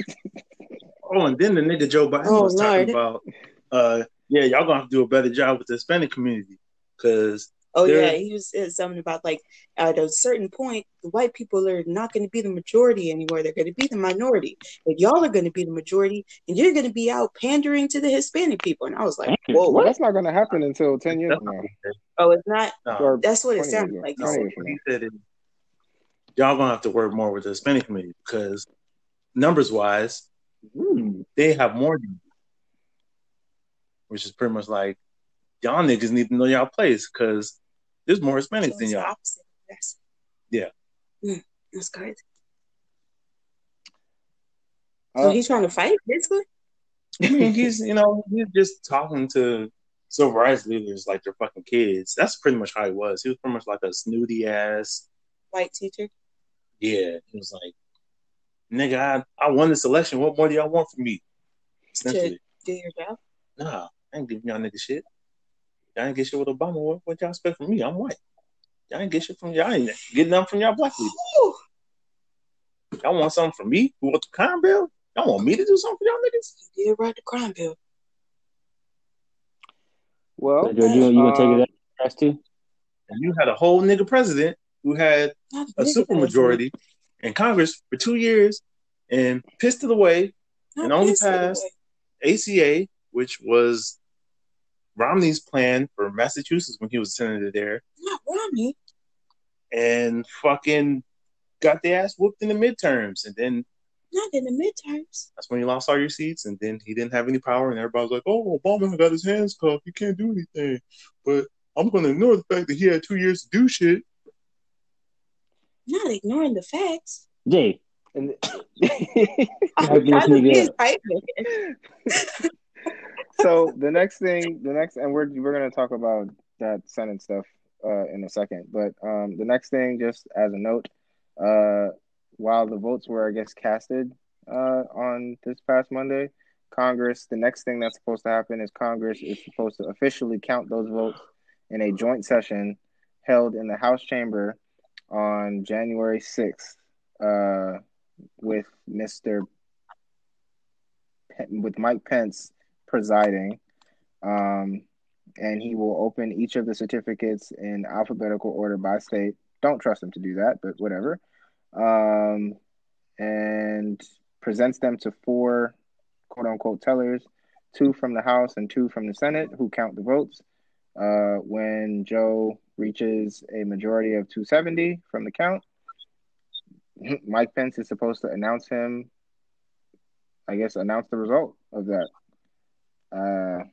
Oh, and then the nigga Joe Biden Oh, was talking about, uh, yeah, y'all gonna have to do a better job with the Hispanic community because Oh There- yeah, he was said something about like at a certain point, the white people are not going to be the majority anymore. They're going to be the minority, and y'all are going to be the majority, and you're going to be out pandering to the Hispanic people. And I was like, whoa, Well, what? that's not going to happen until ten years from now. what he said. Oh, it's not. No, That's what it 20 sounded like. ago. He said. years from what now. he said is y'all gonna have to work more with the Hispanic community because numbers wise, hmm. they have more than you. Which is pretty much like y'all niggas need to know y'all place because there's more So Hispanics it's than y'all. opposite. That's, Yeah. Mm, that's crazy. So Uh, he's trying to fight, basically. I mean, he's you know he's just talking to civil rights leaders like they're fucking kids. That's pretty much how he was. He was pretty much like a snooty ass. White teacher. Yeah, he was like, "Nigga, I, I won this election. What more do y'all want from me?" Essentially, Do your job. nah, I ain't giving y'all nigga shit. Y'all ain't get shit with Obama. What, what y'all expect from me? I'm white. Y'all ain't get shit from y'all. Ain't getting nothing from y'all black leaders. Ooh, Y'all want something from me? Who want the crime bill? Y'all want me to do something for y'all niggas? you did write the crime bill. well, So, George, you, you gonna take um, it that that's too? And you had a whole nigga president who had Not a nigga supermajority in Congress for two years and pissed it away president. and only passed- away. ACA, which was Romney's plan for Massachusetts when he was senator there, Not Romney. and fucking got their ass whooped in the midterms, and then Not in the midterms. that's when he lost all your seats, and then he didn't have any power, and everybody was like, "Oh, Obama got his hands cuffed. He can't do anything." But I'm going to ignore the fact that he had two years to do shit. Not ignoring the facts. Jay, And I'm Hype so the next thing, the next, and we're we're gonna talk about that Senate stuff uh, in a second. But um, the next thing, just as a note, uh, while the votes were, I guess, casted uh, on this past Monday, Congress. The next thing that's supposed to happen is Congress is supposed to officially count those votes in a joint session held in the House chamber on January sixth, uh, with Mister with Mike Pence presiding. Um, and he will open each of the certificates in alphabetical order by state. Don't trust him to do that, but whatever. Um, and presents them to four quote unquote tellers, two from the House and two from the Senate, who count the votes. Uh, when Joe reaches a majority of 270 from the count, Mike Pence is supposed to announce him I guess announce the result of that. Uh,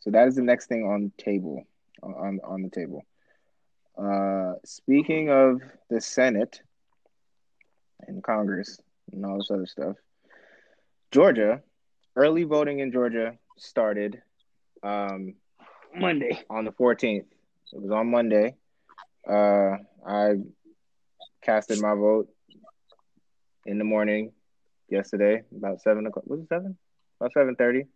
so that is the next thing on table on on the table. Uh, speaking of the Senate and Congress and all this other stuff, Georgia, early voting in Georgia started um, Monday. on the 14th. It was on Monday. Uh, I casted my vote in the morning yesterday, about seven o'clock. Was it seven? About seven thirty.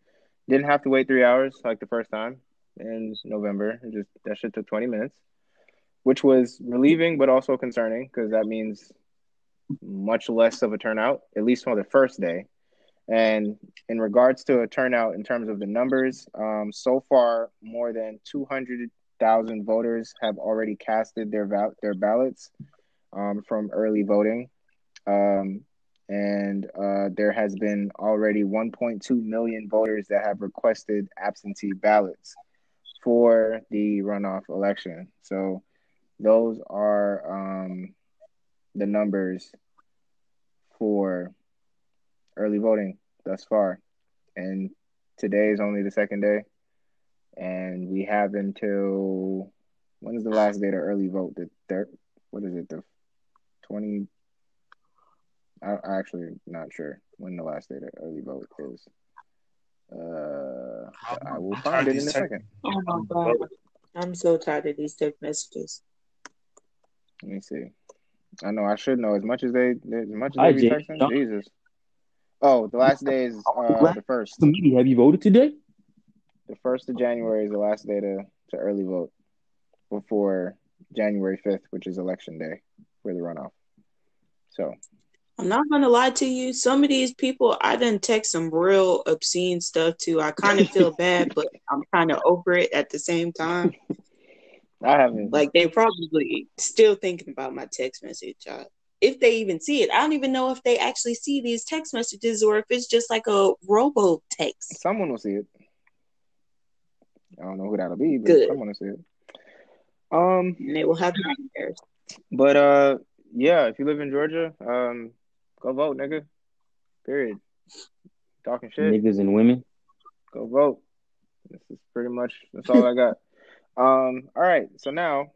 Didn't have to wait three hours like the first time in November. It just that shit took twenty minutes, which was relieving but also concerning because that means much less of a turnout, at least on the first day. And in regards to a turnout in terms of the numbers, um, so far more than two hundred thousand voters have already casted their val- their ballots um, from early voting. Um, and uh, there has been already 1.2 million voters that have requested absentee ballots for the runoff election. So those are um, the numbers for early voting thus far. And today is only the second day, and we have until when is the last day to early vote? The third. What is it? The twenty. I, I actually not sure when the last day to early vote is. Uh, I will I'm find it in a these second. Oh my god. I'm so tired of these text messages. Let me see. I know I should know as much as they as much as Hi, they be Jay. texting. Jesus. Oh, the last day is uh, the first. Committee, have you voted today? The first of January is the last day to, to early vote before January fifth, which is election day for the runoff. So I'm not gonna lie to you. Some of these people, I didn't text some real obscene stuff to. I kind of feel bad, but I'm kind of over it at the same time. I haven't Like they probably still thinking about my text message. Uh, if they even see it, I don't even know if they actually see these text messages or if it's just like a robo text. someone will see it. I don't know who that'll be, but Good. someone will see it. Um And they will have nightmares. But uh, yeah, if you live in Georgia, um, go vote, nigga. Period. Talking shit, Niggas and women. go vote. This is pretty much that's all I got. Um, all right, so now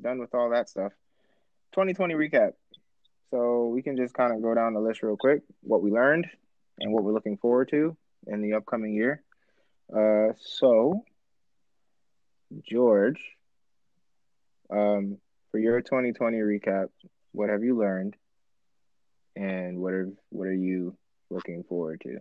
done with all that stuff. 2020 recap. So we can just kind of go down the list real quick, what we learned and what we're looking forward to in the upcoming year. Uh, so George, um, for your 2020 recap, what have you learned, and what are what are you looking forward to?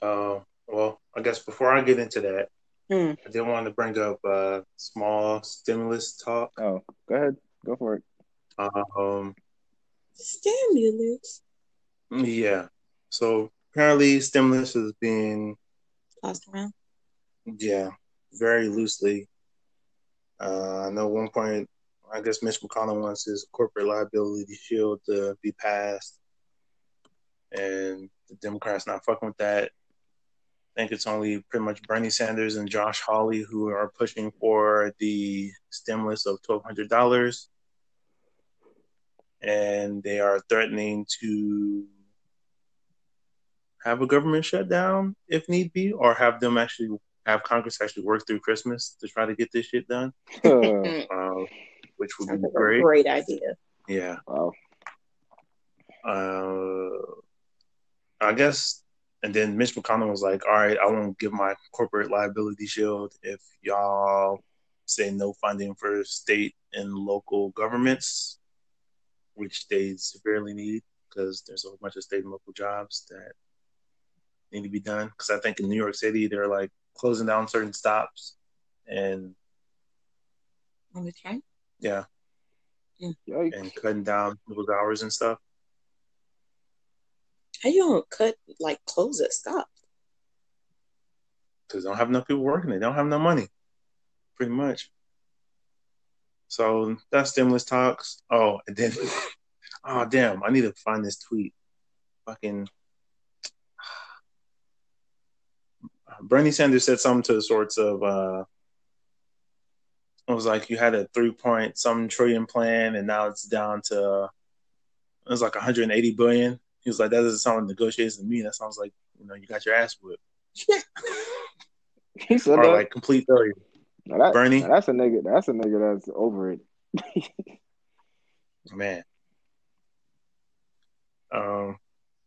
Uh, well, I guess before I get into that, Hmm. I did want to bring up uh, small stimulus talk. Oh, go ahead, go for it. Um, Stimulus. yeah. So apparently, stimulus is being Tossed around. Yeah, very loosely. Uh, I know one point, I guess Mitch McConnell wants his corporate liability shield to be passed, and the Democrats not fucking with that. I think it's only pretty much Bernie Sanders and Josh Hawley who are pushing for the stimulus of twelve hundred dollars, and they are threatening to have a government shutdown if need be, or have them actually have Congress actually work through Christmas to try to get this shit done, Uh, uh, which would That's be a great. great idea. Yeah. wow. Uh, I guess, and then Mitch McConnell was like, "All right, I won't give my corporate liability shield if y'all say no funding for state and local governments, which they severely need because there's a whole bunch of state and local jobs that need to be done. Because I think in New York City they're like closing down certain stops, and On the train? Yeah, Yikes. and cutting down people's hours and stuff. How you don't cut like close a stop? because they don't have enough people working. They don't have enough money, pretty much. So that's stimulus talks. Oh, and then, oh damn, I need to find this tweet. Fucking Bernie Sanders said something to the sorts of, uh, it was like you had a three point some trillion plan, and now it's down to it was like 180 billion. He was like, that doesn't sound like negotiations to me. That sounds like you know you got your ass whipped He said or that. like complete failure. Now that- Bernie? now that's a nigga. That's a nigga that's over it. man. Um,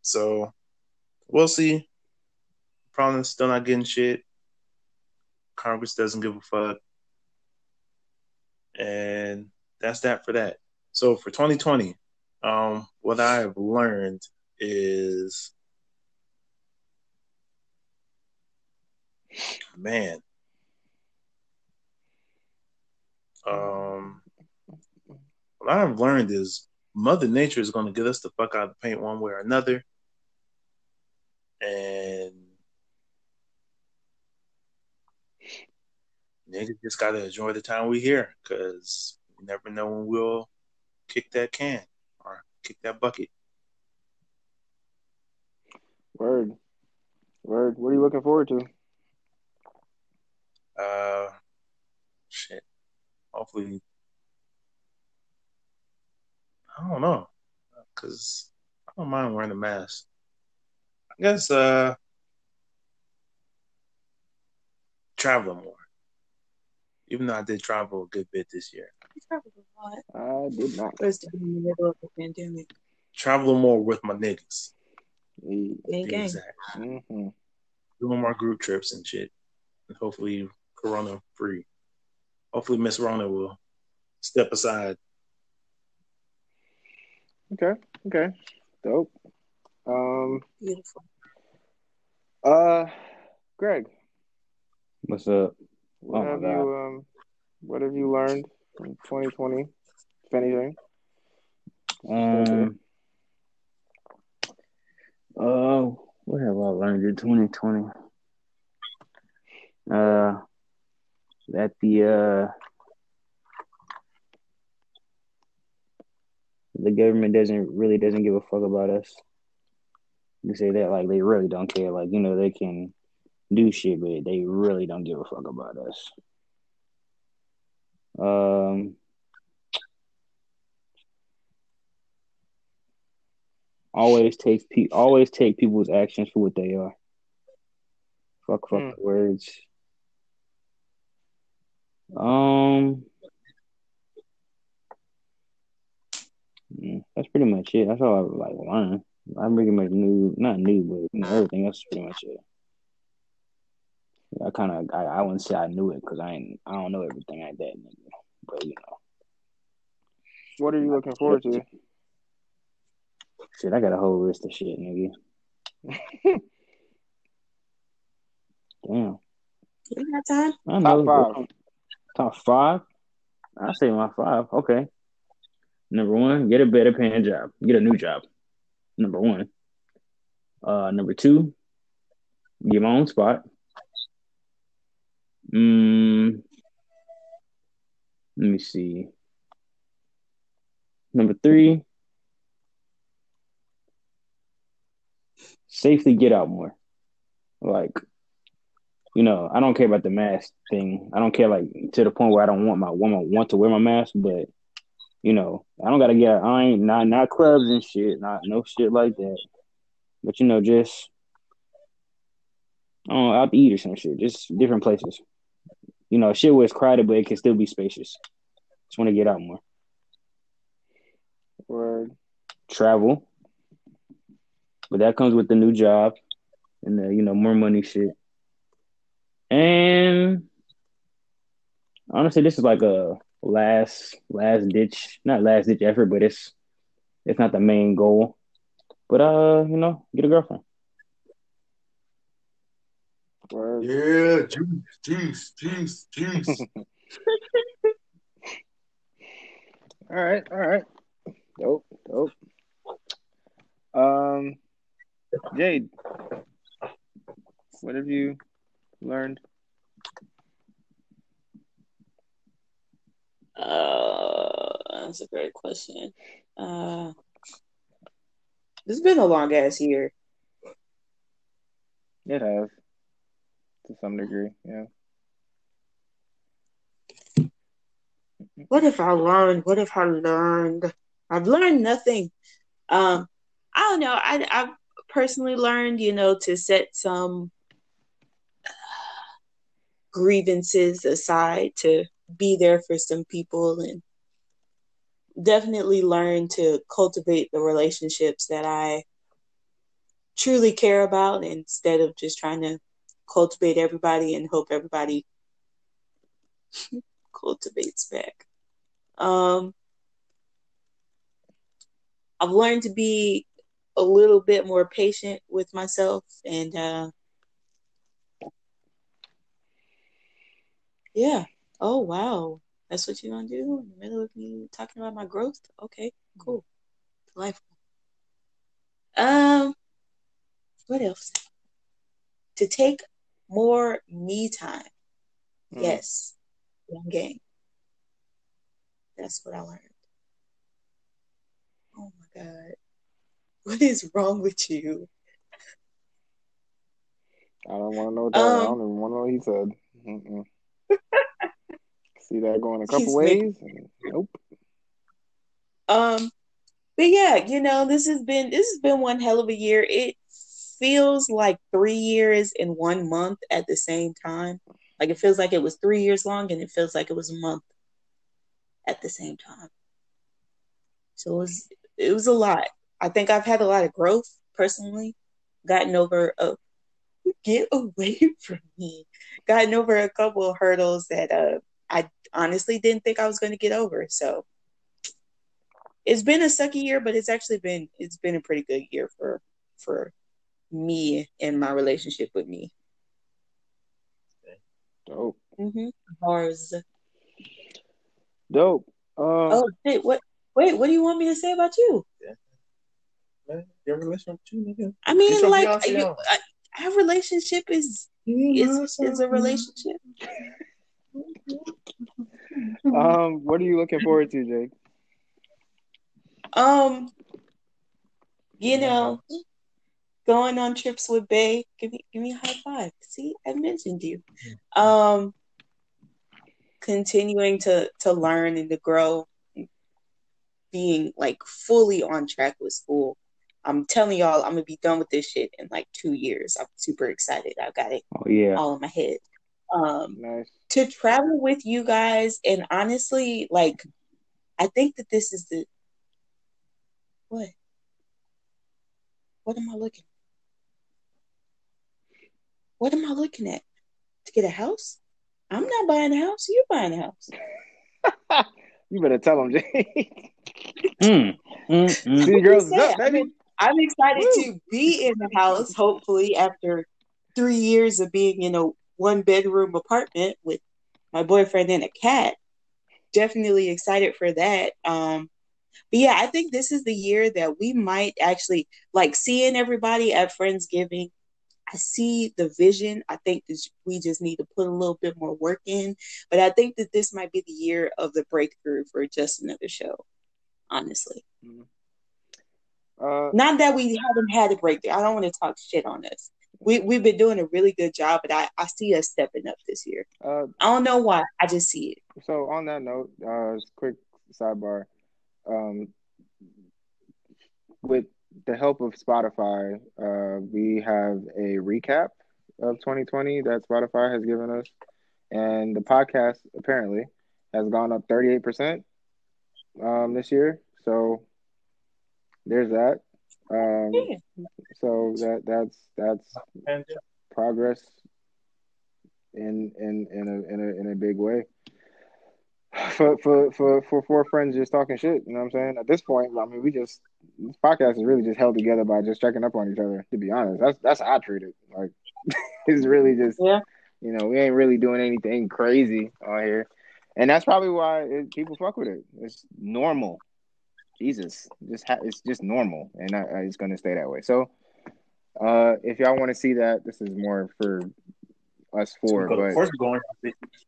so we'll see. Probably still not getting shit. Congress doesn't give a fuck, and that's that for that. So for 2020, um, what I have learned is, man, um, what I've learned is Mother Nature is going to get us the fuck out of the paint one way or another. And niggas just got to enjoy the time we here because you never know when we'll kick that can or kick that bucket. Word. Word. What are you looking forward to? Uh, shit. Hopefully, I don't know, cause I don't mind wearing a mask. I guess uh, traveling more. Even though I did travel a good bit this year, You traveled a lot. I did not. For us to in the middle of the pandemic. traveling more with my niggas. Mm-hmm. Gang, gang. Exactly. Doing more group trips and shit, and hopefully Corona free. Hopefully Miss Rona will step aside. Okay. Okay. Dope. Um. Beautiful. Uh. Greg, What's up? What Oh have you um? What have you learned from 2020, if anything? Um. Oh, what have I learned in 2020? Uh, that the uh the government doesn't really doesn't give a fuck about us. You say that like they really don't care. Like you know they can do shit, but they really don't give a fuck about us. Um. always take pe- always take people's actions for what they are. Fuck fuck the words. Um mm, that's pretty much it. That's all I like learned. I'm pretty much new not new, but you know, everything else is pretty much it. I kind of I, I wouldn't say I knew it because I ain't I don't know everything like that, nigga. But you know, What are you looking forward to? shit, I got a whole list of shit, nigga. Damn. We got time. I know. Top five. Top five? I say my five. Okay. Number one, get a better paying job. Get a new job. Number one. Uh, number two, get my own spot. Mm, let me see. Number three, safely get out more. Like, you know, I don't care about the mask thing. I don't care like to the point where I don't want my woman want to wear my mask, but you know, I don't gotta get I ain't not not clubs and shit, not no shit like that. But you know, just I don't know, out to eat or some shit, just different places. You know, shit was crowded, but it can still be spacious. Just want to get out more. Word. Travel, but that comes with the new job and the you know more money shit. And honestly, this is like a last last ditch, not last ditch effort, but it's it's not the main goal. But uh, you know, get a girlfriend. Word. Yeah, juice, juice, juice, juice. All right, all right. Dope, dope. Um, Jade, what have you learned? Uh, that's a great question. Uh, it's been a long ass year. It has, to some degree, yeah. What if I learned? What if I learned? I've learned nothing. Um, I don't know. I I've personally learned, you know, to set some grievances aside to be there for some people and definitely learn to cultivate the relationships that I truly care about instead of just trying to cultivate everybody and hope everybody cultivates back. Um, I've learned to be a little bit more patient with myself and uh, yeah. Oh wow. That's what you're gonna do in the middle of me talking about my growth? Okay, cool. Delightful. Um what else? To take more me time. Mm. Yes. One game. That's what I learned. Oh my god. What is wrong with you? I don't want to know what that. I Um, don't even want to know what he said. Mm-mm. See that going a couple ways? Nope. Um, but yeah, you know, this has been this has been one hell of a year. It feels like three years in one month at the same time. Like it feels like it was three years long, and it feels like it was a month at the same time. So it was it was a lot. I think I've had a lot of growth personally. Gotten over a get away from me. Gotten over a couple of hurdles that uh I honestly didn't think I was going to get over. So it's been a sucky year, but it's actually been it's been a pretty good year for for me and my relationship with me. Dope. Mm-hmm. Ours. Dope. Um, Oh, wait, what? Wait, what do you want me to say about you? Man, your relationship with you, nigga. I mean, Get like, fiancé you. I, our relationship is is is a relationship. um, what are you looking forward to, Jake? Um, you know, going on trips with Bay. Give me give me a high five. See, I mentioned you. Um, continuing to to learn and to grow, being like fully on track with school. I'm telling y'all, I'm gonna be done with this shit in like two years. I'm super excited. I've got it Oh yeah. all in my head. Um, Nice. to travel with you guys, and honestly, like, I think that this is the what? What am I looking? What am I looking at? To get a house? I'm not buying a house. You're buying a house. You better tell them, Jake. Mm, mm, mm. See, girls, Say, up, I baby. mean, I'm excited Woo. to be in the house, hopefully, after three years of being in a one bedroom apartment with my boyfriend and a cat. Definitely excited for that. Um, but yeah, I think this is the year that we might actually like seeing everybody at Friendsgiving. I see the vision. I think that we just need to put a little bit more work in. But I think that this might be the year of the breakthrough for just another show, honestly. Uh, Not that we haven't had a breakthrough. I don't want to talk shit on us. we we've been doing a really good job, but I I see us stepping up this year. Uh, I don't know why. I just see it. so on that note, uh, quick sidebar. Um, with the help of Spotify, uh, we have a recap of 2020 that Spotify has given us, and the podcast apparently has gone up 38% um, this year. So there's that. Um, Yeah. so that that's that's And progress in in in a in a in a big way. For for for for four friends just talking shit, you know what I'm saying? At this point, I mean, we just this podcast is really just held together by just checking up on each other. To be honest, that's that's how I treat it. Like it's really just Yeah. you know we ain't really doing anything crazy on here, and that's probably why it, people fuck with it. It's normal. Jesus, just ha- it's just normal, and I, I, it's gonna stay that way. So, uh, if y'all want to see that, this is more for us four. Go But Portugal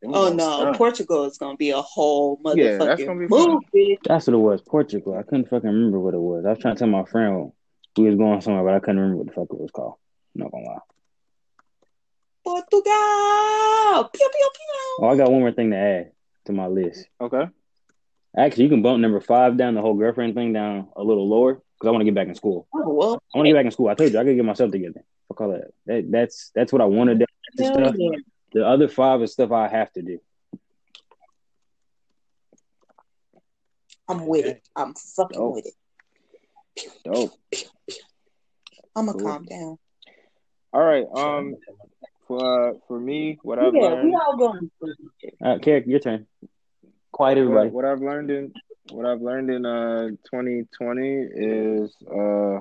Oh no, Uh, Portugal is gonna be a whole motherfucking Yeah, that's gonna be fun. That's what it was. Portugal. I couldn't fucking remember what it was. I was trying to tell my friend we was going somewhere, but I couldn't remember what the fuck it was called. I'm not gonna lie. Portugal. Pew pew pew. Oh, I got one more thing to add to my list. okay, Actually, you can bump number five down, the whole girlfriend thing down a little lower because I want to get back in school. Oh well. I want to get back in school. I told you I gotta get myself together. Fuck all that. that that's that's what I want to do. That's the stuff. yeah. The other five is stuff I have to do. I'm with Okay. it. I'm fucking Dope. with it. dope. I'm gonna Cool. calm down. All right. Um, for uh, for me, what I've yeah, learned, we all going. through it. Carrick, your turn. Quiet, what, everybody. what I've learned in what I've learned in uh 2020 is uh,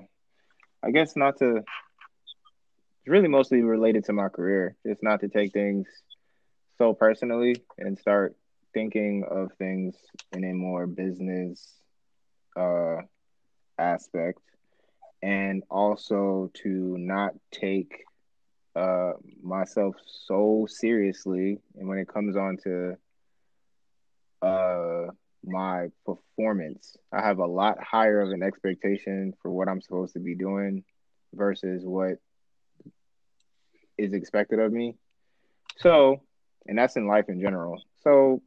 I guess not to. It's really mostly related to my career. Just not to take things so personally and start thinking of things in a more business uh aspect and also to not take uh myself so seriously and when it comes on to uh my performance i have a lot higher of an expectation for what i'm supposed to be doing versus what is expected of me so and that's in life in general so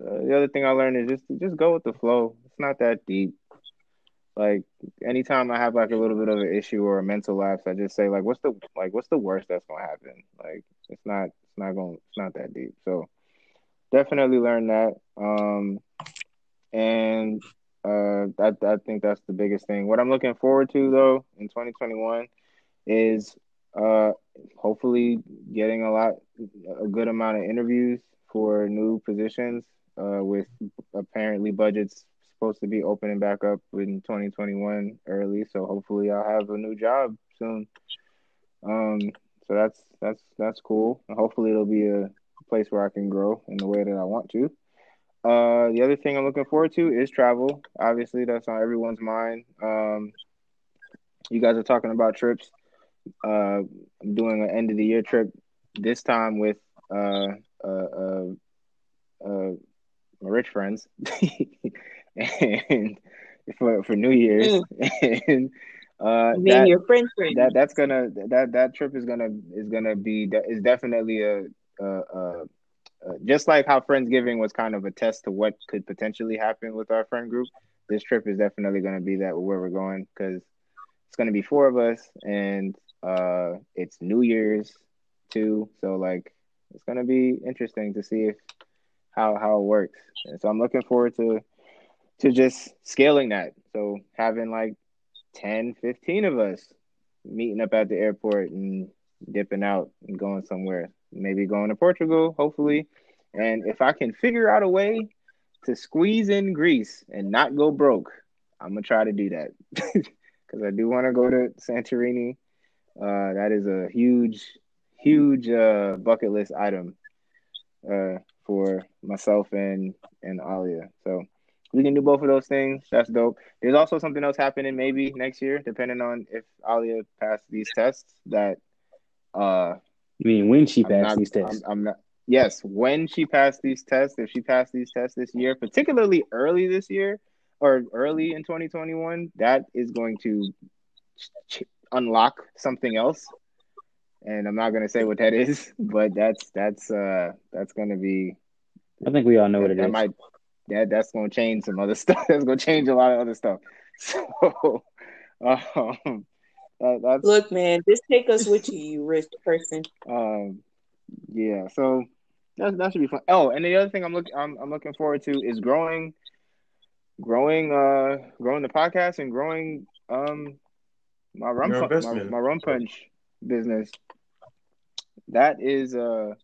uh, the other thing i learned is just just go with the flow it's not that deep like anytime I have like a little bit of an issue or a mental lapse, I just say like, what's the like, what's the worst that's gonna happen? Like, it's not, it's not going, it's not that deep. So definitely learn that. Um, and uh, I I think that's the biggest thing. What I'm looking forward to though in 2021 is uh, hopefully getting a lot, a good amount of interviews for new positions. Uh, with apparently budgets supposed to be opening back up in 2021 early, so hopefully I'll have a new job soon. Um, so that's that's that's cool. Hopefully it'll be a place where I can grow in the way that I want to. Uh, the other thing I'm looking forward to is travel. Obviously, that's on everyone's mind. Um, you guys are talking about trips. Uh, I'm doing an end of the year trip this time with uh, uh, uh, uh, my rich friends. and for for New Year's, and uh, that, your friend friend? that that's gonna that that trip is gonna is gonna be is definitely a, a, a, a just like how Friendsgiving was kind of a test to what could potentially happen with our friend group. This trip is definitely gonna be that where we're going because it's gonna be four of us and uh, it's New Year's too, so like it's gonna be interesting to see if how how it works. And so I'm looking forward to to just scaling that. So having like 10, 15 of us meeting up at the airport and dipping out and going somewhere. Maybe going to Portugal, hopefully. And if I can figure out a way to squeeze in Greece and not go broke, I'm gonna try to do that. Because I do want to go to Santorini. Uh, that is a huge, huge uh, bucket list item uh, for myself and and Alia. So we can do both of those things. That's dope. There's also something else happening maybe next year, depending on if Alia passed these tests. That uh, You mean when she passed not, these tests? I'm, I'm not. Yes, when she passed these tests, if she passed these tests this year, particularly early this year or early in 2021, that is going to unlock something else and I'm not gonna say what that is, but that's that's uh that's gonna be I think we all know what it that is. might that that's gonna change some other stuff. That's gonna change a lot of other stuff. So um that, that's Look, man, just take us with you, you rich person. um yeah, so that that should be fun. Oh, and the other thing I'm looking I'm I'm looking forward to is growing growing uh growing the podcast and growing um my rum pu- my, my rum punch business. That is uh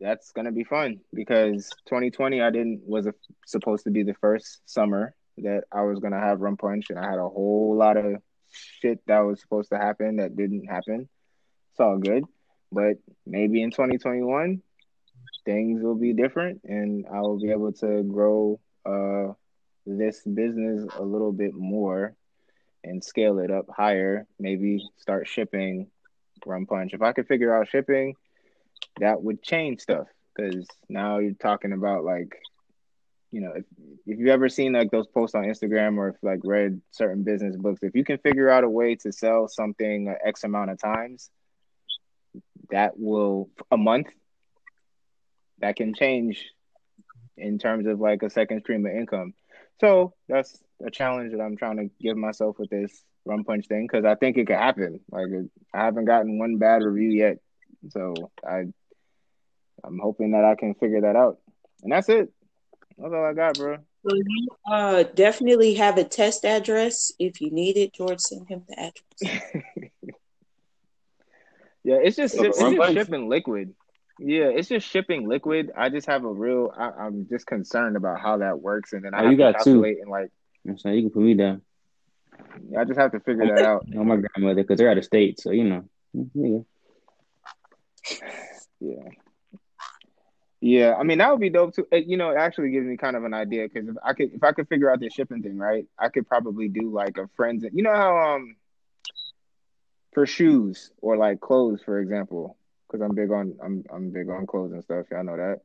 that's gonna be fun because 2020 I didn't was a, supposed to be the first summer that I was gonna have rum punch and I had a whole lot of shit that was supposed to happen that didn't happen. It's all good, but maybe in 2021 things will be different and I will be able to grow uh this business a little bit more and scale it up higher. Maybe start shipping rum punch. If I could figure out shipping, that would change stuff because now you're talking about like you know if, if you've ever seen like those posts on instagram or if like read certain business books if you can figure out a way to sell something uh, x amount of times that will a month that can change in terms of like a second stream of income so that's a challenge that i'm trying to give myself with this rum punch thing because i think it could happen like i haven't gotten one bad review yet so i i'm hoping that i can figure that out and that's it that's all i got bro So you uh, definitely have a test address. If you need it, George, send him the address. Yeah, it's just the it's just shipping liquid. Yeah, it's just shipping liquid. I just have a real. I, I'm just concerned about how that works, and then I Oh, have you to got two. calculate and like I'm saying you can put me down. I just have to figure that out. On my grandmother because they're out of state, so you know. Yeah. Yeah, yeah. I mean, that would be dope too. It, you know, it actually gives me kind of an idea because if I could, if I could figure out the shipping thing, right, I could probably do like a friends. You know how um for shoes or like clothes, for example, because I'm big on I'm I'm big on clothes and stuff. Y'all know that.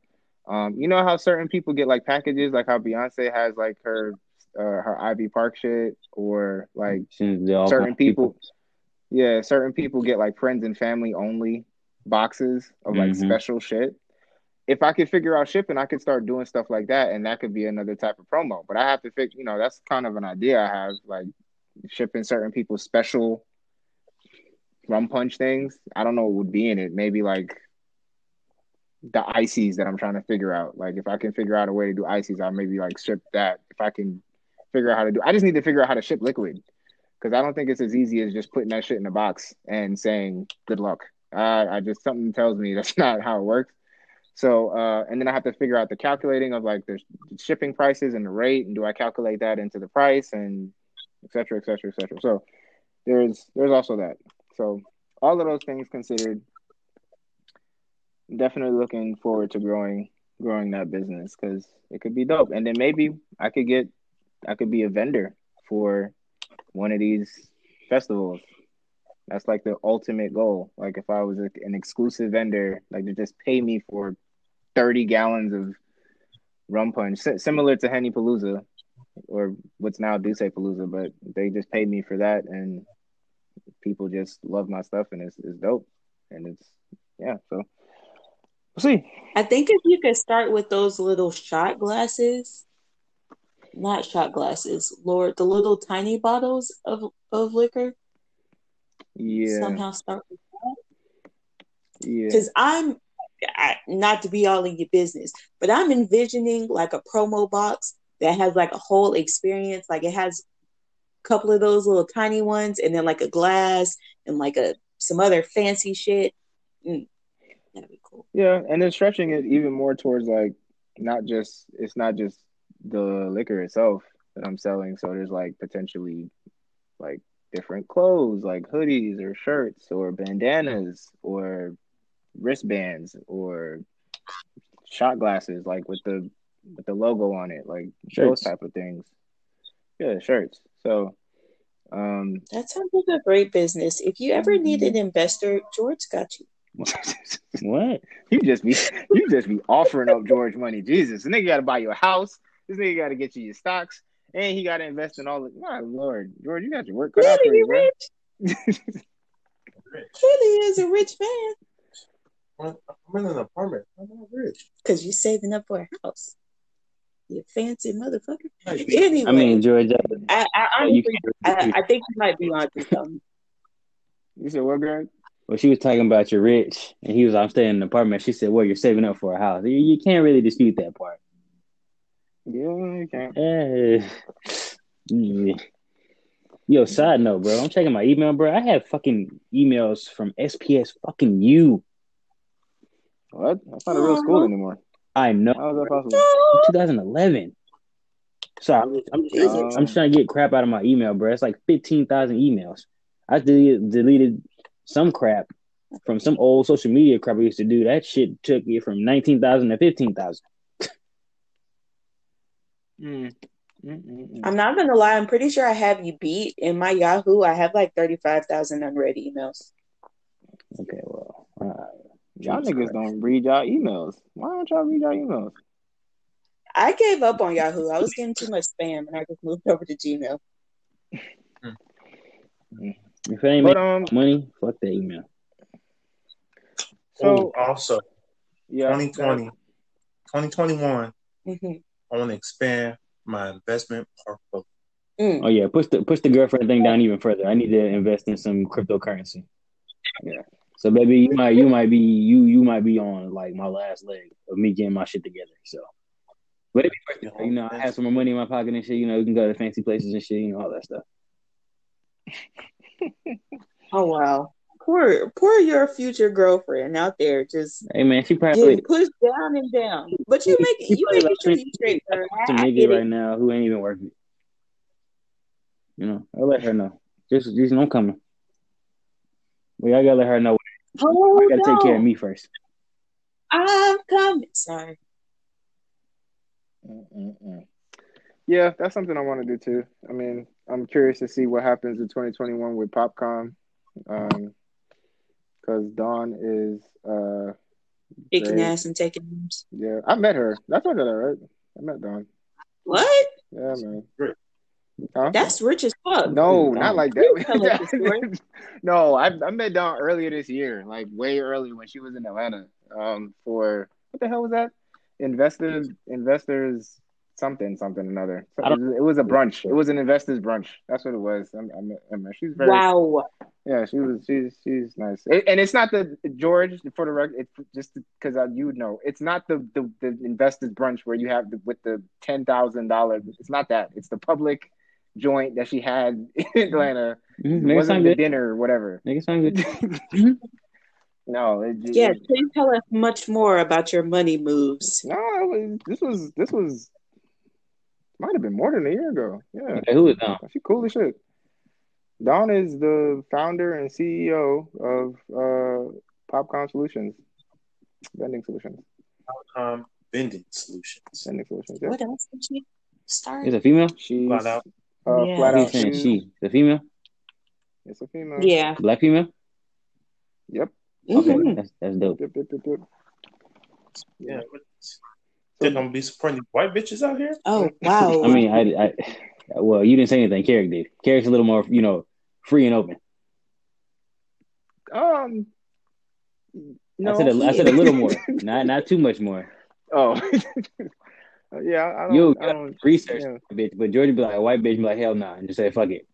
Um, you know how certain people get like packages, like how Beyonce has like her uh, her Ivy Park shit, or like Since they all certain of people, yeah, certain people get like friends and family only boxes of like Mhm. special shit. If I could figure out shipping, I could start doing stuff like that, and that could be another type of promo. But I have to figure, you know, that's kind of an idea I have, like shipping certain people special rum punch things. I don't know what would be in it. Maybe like the ices that I'm trying to figure out. Like if I can figure out a way to do ices, I'll maybe like ship that. If I can figure out how to do, I just need to figure out how to ship liquid because I don't think it's as easy as just putting that shit in a box and saying good luck. Uh, I just something tells me that's not how it works. So uh, and then I have to figure out the calculating of like the shipping prices and the rate, and do I calculate that into the price and et cetera, et cetera, et cetera. So there's there's also that. So all of those things considered, definitely looking forward to growing growing that business because it could be dope. And then maybe I could get I could be a vendor for one of these festivals. That's like the ultimate goal. Like if I was a, an exclusive vendor, like to just pay me for thirty gallons of rum punch, si- similar to Henny Palooza or what's now Duce Palooza, but they just paid me for that, and people just love my stuff, and it's, it's dope, and it's yeah. So we'll see. I think if you could start with those little shot glasses, not shot glasses, Lord, the little tiny bottles of of liquor. Yeah, Somehow start with yeah, because I'm I, not to be all in your business, but I'm envisioning like a promo box that has like a whole experience. Like it has couple of those little tiny ones, and then like a glass and like a some other fancy shit. Mm, that'd be cool. yeah, and then stretching it even more towards like not just it's not just the liquor itself that I'm selling. So there's like potentially like different clothes, like hoodies or shirts or bandanas or wristbands or shot glasses, like with the with the logo on it, like those type of things. Yeah, shirts. So, um, That sounds like a great business. If you ever need an investor, George got you. What? you just be you just be offering up George money. Jesus, this nigga got to buy you a house. This nigga got to get you your stocks, and he got to invest in all. of My lord, George, you got your work cut out for you, you bro. rich. rich. Really is a rich man I'm I'm in an apartment. I'm not rich. because you're saving up for a house. You fancy motherfucker. Anyway, I mean, Georgia, I, I you honestly, can't. I, I think you might be onto something. You said what, Greg? Well, she was talking about you're rich, and he was, I'm staying in an apartment. She said, well, you're saving up for a house. You, you can't really dispute that part. Yeah, you can't. Eh. Yeah. Yo, side note, bro. I'm checking my email, bro. I have fucking emails from SPS fucking you. What? That's not a real school anymore. I know. How is that possible? 2011. Sorry, I'm just, I'm just, Is it? I'm just trying to get crap out of my email, bro. It's like 15,000 emails. I deleted, deleted some crap from some old social media crap I used to do. That shit took me from 19,000 to 15,000. Mm. Mm-mm-mm. I'm not gonna lie. I'm pretty sure I have you beat in my Yahoo. I have like thirty five thousand unread emails. Okay, well, all right. Y'all Jesus niggas Christ. don't read y'all emails. Why don't y'all read y'all emails? I gave up on Yahoo. I was getting too much spam, and I just moved over to Gmail. If it ain't But um, money, fuck that email. so Oh, also, yeah, 2020, 2021, hmm I want to expand my investment portfolio. Mm. Oh yeah, push the push the girlfriend thing down even further. I need to invest in some cryptocurrency. Yeah. So baby, you might you might be you you might be on like my last leg of me getting my shit together. So, but it'd be. You know, I have some more money in my pocket and shit. You know, we can go to fancy places and shit. You know, all that stuff. Oh wow, poor poor your future girlfriend out there just Hey man, she probably getting pushed down and down. But you make She you probably making sure you straight. Girl. some I, I nigga right it. now who ain't even working. You know, I'll let her know. Just just know I'm coming. Well, I gotta let her know. Oh I gotta take care of me first. I'm coming. Sorry. Mm-mm-mm. Yeah, that's something I want to do too. I mean, I'm curious to see what happens in 2021 with Popcom, um, because Dawn is, uh, Kicking Great. ass and taking names. yeah, I met her. That's what that right? I met Dawn. What? Yeah, man. Great. Huh? That's rich as fuck. No, Dawn. not like Please tell us the story. that. no, I I met Dawn earlier this year, like way earlier when she was in Atlanta. Um, for what the hell was that? Investors, investors, something, something, another. I don't- It was, it was a brunch. It was an investors brunch. That's what it was. I, I met, I met. She's very, Wow. yeah. She was. She's she's nice. It- and it's not the George for the record. It's just because you would know. It's not the the, the investors brunch where you have the, with the ten thousand dollars. It's not that. It's the public joint that she had in Atlanta. Mhm, It wasn't sound the good. dinner or whatever. Nigga sound good. no, it, it- Yes, please tell us much more about your money moves. no. It was, this was this was might have been more than a year ago. Yeah, Okay, who is Dawn? she cool as shit. Dawn is the founder and CEO of uh, Popcom Solutions, vending solutions, Um, vending solutions. vending solutions. Yeah, What else did she start? Is it a female? she's Flat out. Uh, Yeah. flat out. saying She's, she? The female? it's a female. Yeah. Black female? Yep. Okay, Mhm. that's that's dope. Yep. Yep. Yep. yep. Yeah. But think I'm gonna be supporting white bitches out here? Oh wow. I mean, I, I, well, you didn't say anything. Carrick did. Carrick's a little more, you know, free and open. Um. No. I said, a, I said a little more, not not too much more. Oh. yeah. I don't. You I don't. research, Yeah. bitch, but Georgia be like a white bitch, be like hell nah, and just say fuck it.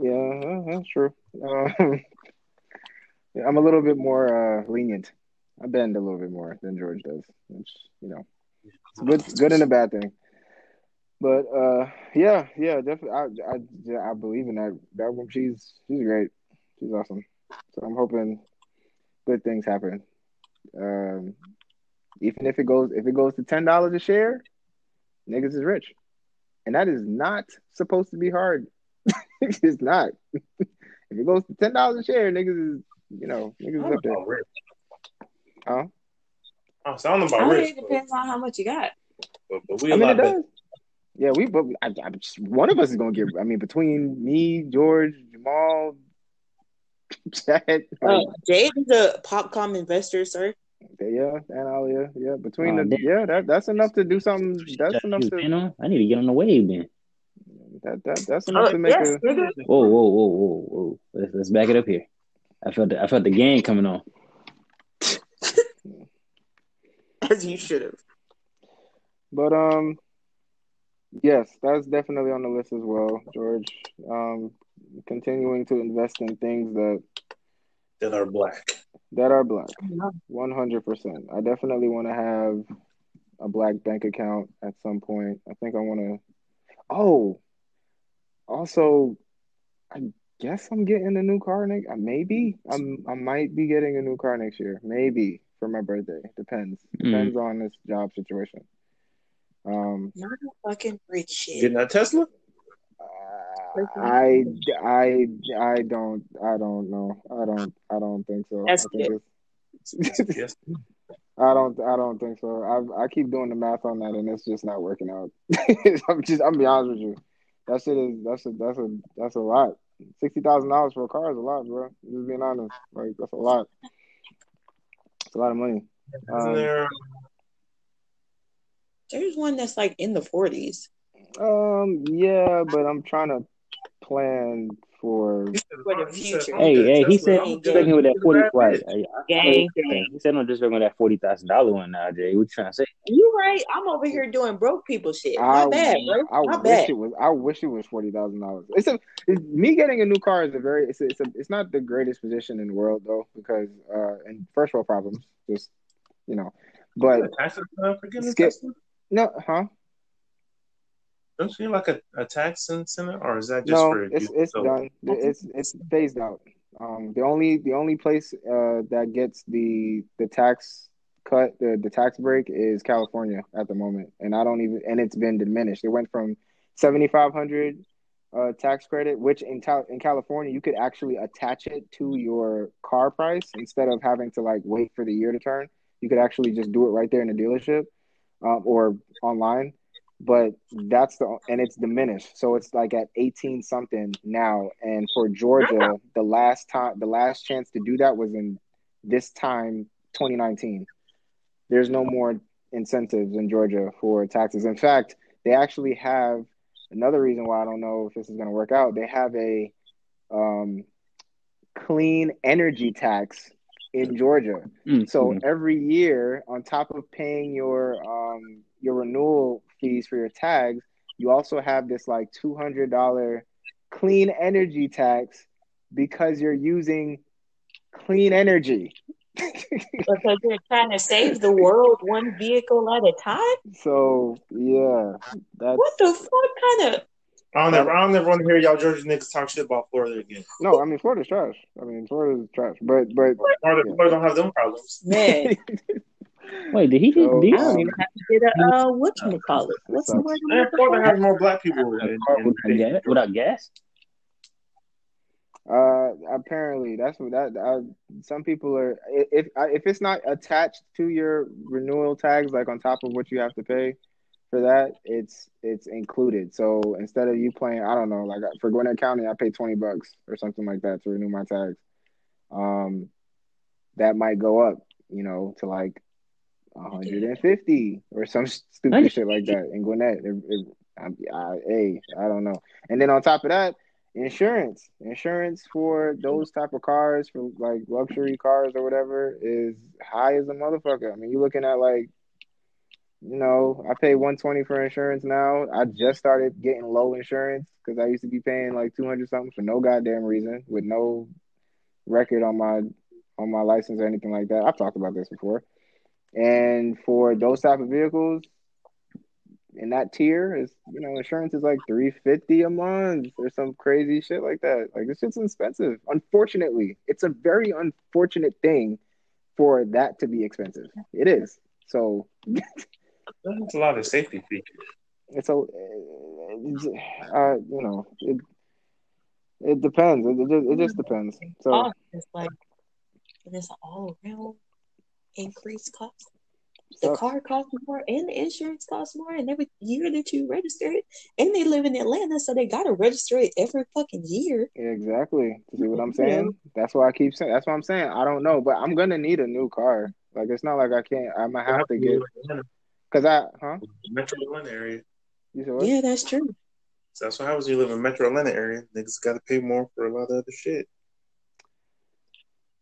Yeah, uh, that's true. Um, yeah, I'm a little bit more uh, lenient. I bend a little bit more than George does, which you know, it's good, good and a bad thing. But uh, yeah, yeah, definitely. I, I, I believe in that. That woman, she's she's great. She's awesome. So I'm hoping good things happen. Um, even if it goes, if it goes to ten dollars a share, niggas is rich, and that is not supposed to be hard. it's not. if it goes to ten dollars a share, niggas is you know niggas is up there. about rich. Huh? I don't know I about mean, rich, it depends on how much you got. but, but we I a mean, it better. does. Yeah, we. But I, I, just- one of us is gonna get. I mean, between me, George, Jamal, Chad, Uh, Jade is a popcom investor, sir. Yeah, and Alia, yeah. Between Oh, the, damn. yeah, that that's enough to do something. That's enough to paying on? I need to get on the wave then. that, that that's enough Uh, to make yes, a. Whoa, whoa, whoa, whoa, whoa. Let's, let's back it up here. I felt the, I felt the game coming on. As you should have. But um, yes, that's definitely on the list as well, George. Um, continuing to invest in things that That are black. That are black. One hundred percent. I definitely want to have a black bank account at some point. I think I want to. Oh, also, I guess I'm getting a new car next. Maybe I'm. I might be getting a new car next year. Maybe for my birthday. Depends. Mm. Depends on this job situation. Um, Not a fucking rich shit. Getting that Tesla? I, I, I don't, I don't know. I don't, I don't think so. That's I think good. Yes. I don't, I don't think so. I, I keep doing the math on that, and it's just not working out. I'm just, I'm be honest with you. That shit is, that's a, that's a, that's a lot. Sixty thousand dollars for a car is a lot, bro. Just being honest, like that's a lot. It's a lot of money. Um, there? There's one that's like in the 40s. Um, yeah, but I'm trying to plan for. For the future. Hey, hey, he said I'm he's good. with that forty right. Gang, gang. he said I'm just working with that forty thousand dollar one now, Jay. What you trying to say? You right. I'm over here doing broke people shit. I, Not bad, bro. I Not wish bad. it was. I wish it was forty thousand dollars. It's a it's, me getting a new car is a very. It's a, it's a. It's not the greatest position in the world though because uh and first world problems. Just you know, but tax uh, for getting a Skip. Tesla? no, huh? Don't you like a, a tax incentive, or is that just No, for it's it's So- done. It's it's phased out. Um, the only the only place uh that gets the the tax cut the the tax break is California at the moment, and I don't even and it's been diminished. It went from seventy five hundred uh tax credit, which in Cal- in California you could actually attach it to your car price instead of having to like wait for the year to turn. You could actually just do it right there in the dealership, um, or online but that's the and it's diminished. So it's like at 18 something now. And for georgia the last time the last chance to do that was in this time 2019 there's no more incentives in georgia for taxes. In fact they actually have another reason why i don't know if this is going to work out they have a um, clean energy tax in georgia. Mm, so every year, on top of paying your um your renewal fees for your tags, you also have this like two hundred dollar clean energy tax because you're using clean energy. Because you're trying to save the world one vehicle at a time? so yeah, that's What the fuck kind of I don't ever, I don't ever want to hear y'all Georgia niggas talk shit about Florida again. no. I mean, Florida's trash. I mean, Florida's trash. But but Florida, Yeah. Florida don't have them problems. man? Wait, did he? So, did he I don't um, even have to get a uh whatchamacallit. What's the sucks. word? I'm And looking Florida has more black people. a in- in- without gas? Uh, apparently that's what that. Uh, some people are if if it's not attached to your renewal tags, like on top of what you have to pay for that, it's it's included. So instead of you paying, I don't know, like for Gwinnett County, I pay twenty bucks or something like that to renew my tags. Um, that might go up, you know, to like 150 or some stupid shit like that in Gwinnett. It, it, I, I, hey, I don't know. And then on top of that, insurance, insurance for those type of cars, for like luxury cars or whatever, is high as a motherfucker. I mean, you're looking at like, you know, I pay 120 for insurance now. I just started getting low insurance because I used to be paying like 200 something for no goddamn reason with no record on my on my license or anything like that. I've talked about this before. And for those type of vehicles, in that tier is you know insurance is like 350 a month or some crazy shit like that. Like this shit's expensive unfortunately. It's a very unfortunate thing for that to be expensive. It is. So it's a lot of safety features. it's a uh, you know it it depends. It, it, just, it just depends. So it's like it's all around increased cost. The sucks. car costs more and the insurance costs more and every year that you register it. And they live in Atlanta, so they gotta register it every fucking year. exactly see what i'm Yeah. saying that's why i keep saying that's what i'm saying i don't know but i'm gonna need a new car like it's not like i can't i'm gonna have to get because i huh Metro Atlanta area. you said what? Yeah, that's true. So that's what happens when you live in Metro Atlanta area. Niggas got to pay more for a lot of other shit.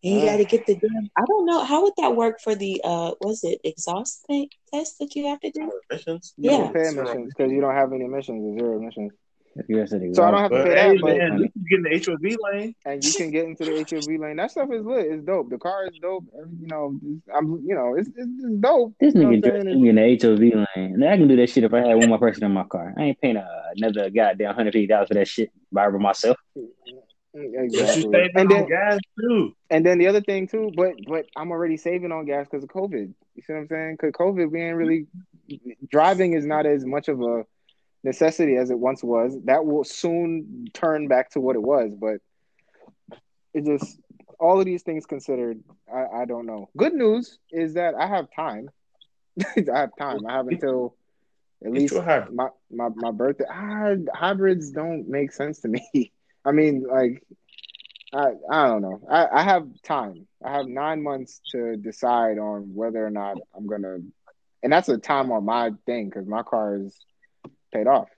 And you got to get the damn. I don't know how would that work for the uh, was it exhaust thing, test that you have to do? Emissions? You Yeah. don't pay emissions because you don't have any emissions, zero emissions. If you're So I don't have to But pay hey, that, but man, at least you get in the HOV lane. and you can get into the HOV lane. That stuff is lit. It's dope. The car is dope. You know, I'm you know, it's it's, it's dope. This nigga what I'm dressed me in the HOV lane. And I can do that shit if I had one more person in my car. I ain't paying uh, another goddamn hundred fifty dollars for that shit by myself. But you Exactly. saving And on then gas too. and then the other thing too, but but I'm already saving on gas because of COVID. You see what I'm saying? Because COVID, we ain't really driving is not as much of a necessity as it once was. That will soon turn back to what it was, but it just all of these things considered, I, I don't know. Good news is that I have time. I have time. I have until at least you a hybrid. my my my birthday. Ah, hybrids don't make sense to me. I mean, like, I I don't know. I I have time. I have nine months to decide on whether or not I'm gonna, and that's a time on my thing because my car is paid off.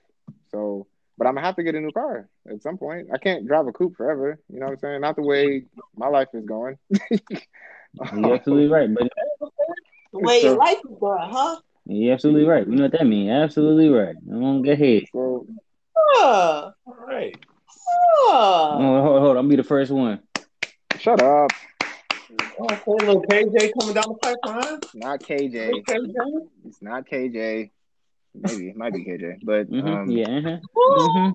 So, but I'm gonna have to get a new car at some point. I can't drive a coupe forever. You know what I'm saying? Not the way my life is going. You're absolutely right, buddy. The way your life is going, huh? You're absolutely right. You know what that means? Absolutely right. I'm gonna get ahead. So Huh. All right. Huh. Oh, hold, hold, I'll be the first one. shut up. Okay, little KJ coming down the pipeline. Not KJ. KJ. It's not KJ. Maybe it might be KJ, but hmm um, yeah. Uh-huh. hmm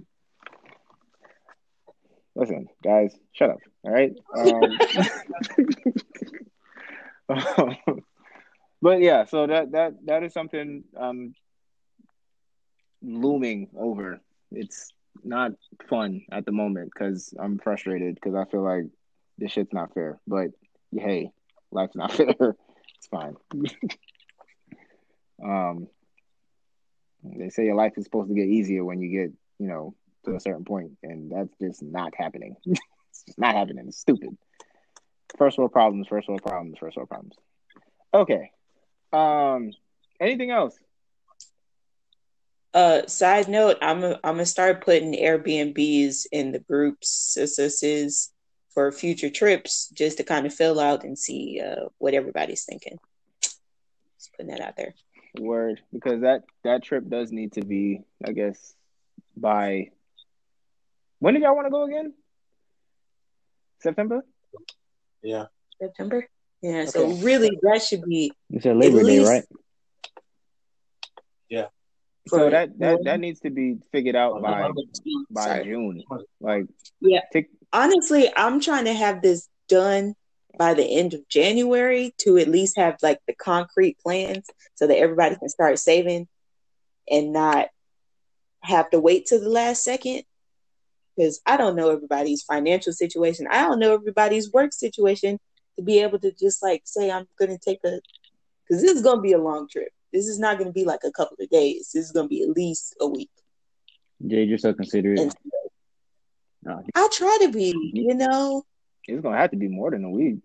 Listen, guys, shut up. All right. Um, but yeah, so that that that is something um looming over. It's not fun at the moment because I'm frustrated because I feel like this shit's not fair. But hey, life's not fair. It's fine. um, they say your life is supposed to get easier when you get, you know, to a certain point, and that's just not happening. it's just not happening. It's stupid. First world problems. First world problems. First world problems. Okay. Um. Anything else? Uh, side note, I'm i I'm gonna start putting Airbnbs in the groups SSS for future trips, just to kind of fill out and see uh what everybody's thinking. Just putting that out there. Word, because that that trip does need to be, I guess, by. When did y'all want to go again? September. Yeah. September. Yeah. So really, that should be It's a Labor Day, least- right? So for- that that that needs to be figured out by by Sorry. June. Like, Yeah. take honestly, I'm trying to have this done by the end of January to at least have like the concrete plans so that everybody can start saving and not have to wait to the last second. Because I don't know everybody's financial situation. I don't know everybody's work situation to be able to just like say, I'm going to take a, because this is going to be a long trip. This is not going to be like a couple of days. This is going to be at least a week. Jade, you're so considerate. And No, I try to be, you know, it's gonna have to be more than a week.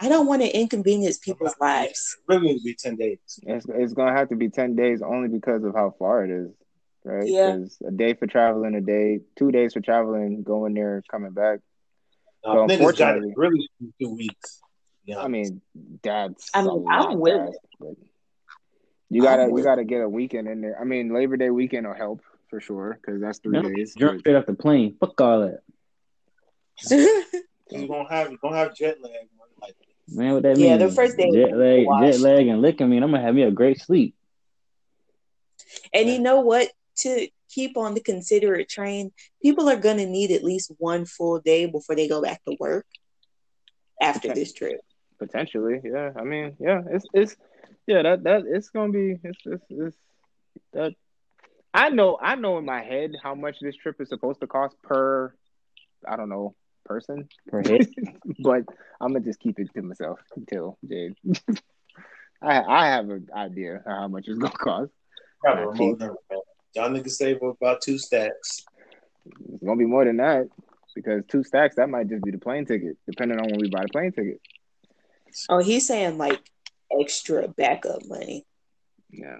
I don't want to inconvenience people's lives. Really need to be ten days. It's it's gonna have to be ten days only because of how far it is, right? Yeah. 'Cause a day for traveling, a day, two days for traveling, going there, coming back. Uh, So niggas got unfortunately- really two weeks. Yeah. I mean, that's I a mean, I'm with fast, but you gotta I'm you gotta get a weekend in there. I mean, Labor Day weekend will help for sure because that's three No, days. Jump but- straight off the plane. Fuck all that. you gonna have you gonna have jet lag. man, Like Man, what that means. Yeah, mean? the first day jet lag, wash. jet lag, and licking. mean I'm gonna have me a great sleep. and you know what? To keep on the considerate train, people are going to need at least one full day before they go back to work after this trip. Potentially, yeah. I mean, yeah, it's it's yeah that that it's gonna be it's it's, it's that. I know I know in my head how much this trip is supposed to cost per, I don't know, person, Per head. but I'm gonna just keep it to myself until Jade. I I have an idea how much it's gonna cost. probably Uh, remote number. Y'all niggas save about two stacks. It's gonna be more than that because two stacks that might just be the plane ticket, depending on when we buy the plane ticket. Oh, he's saying like extra backup money. Yeah,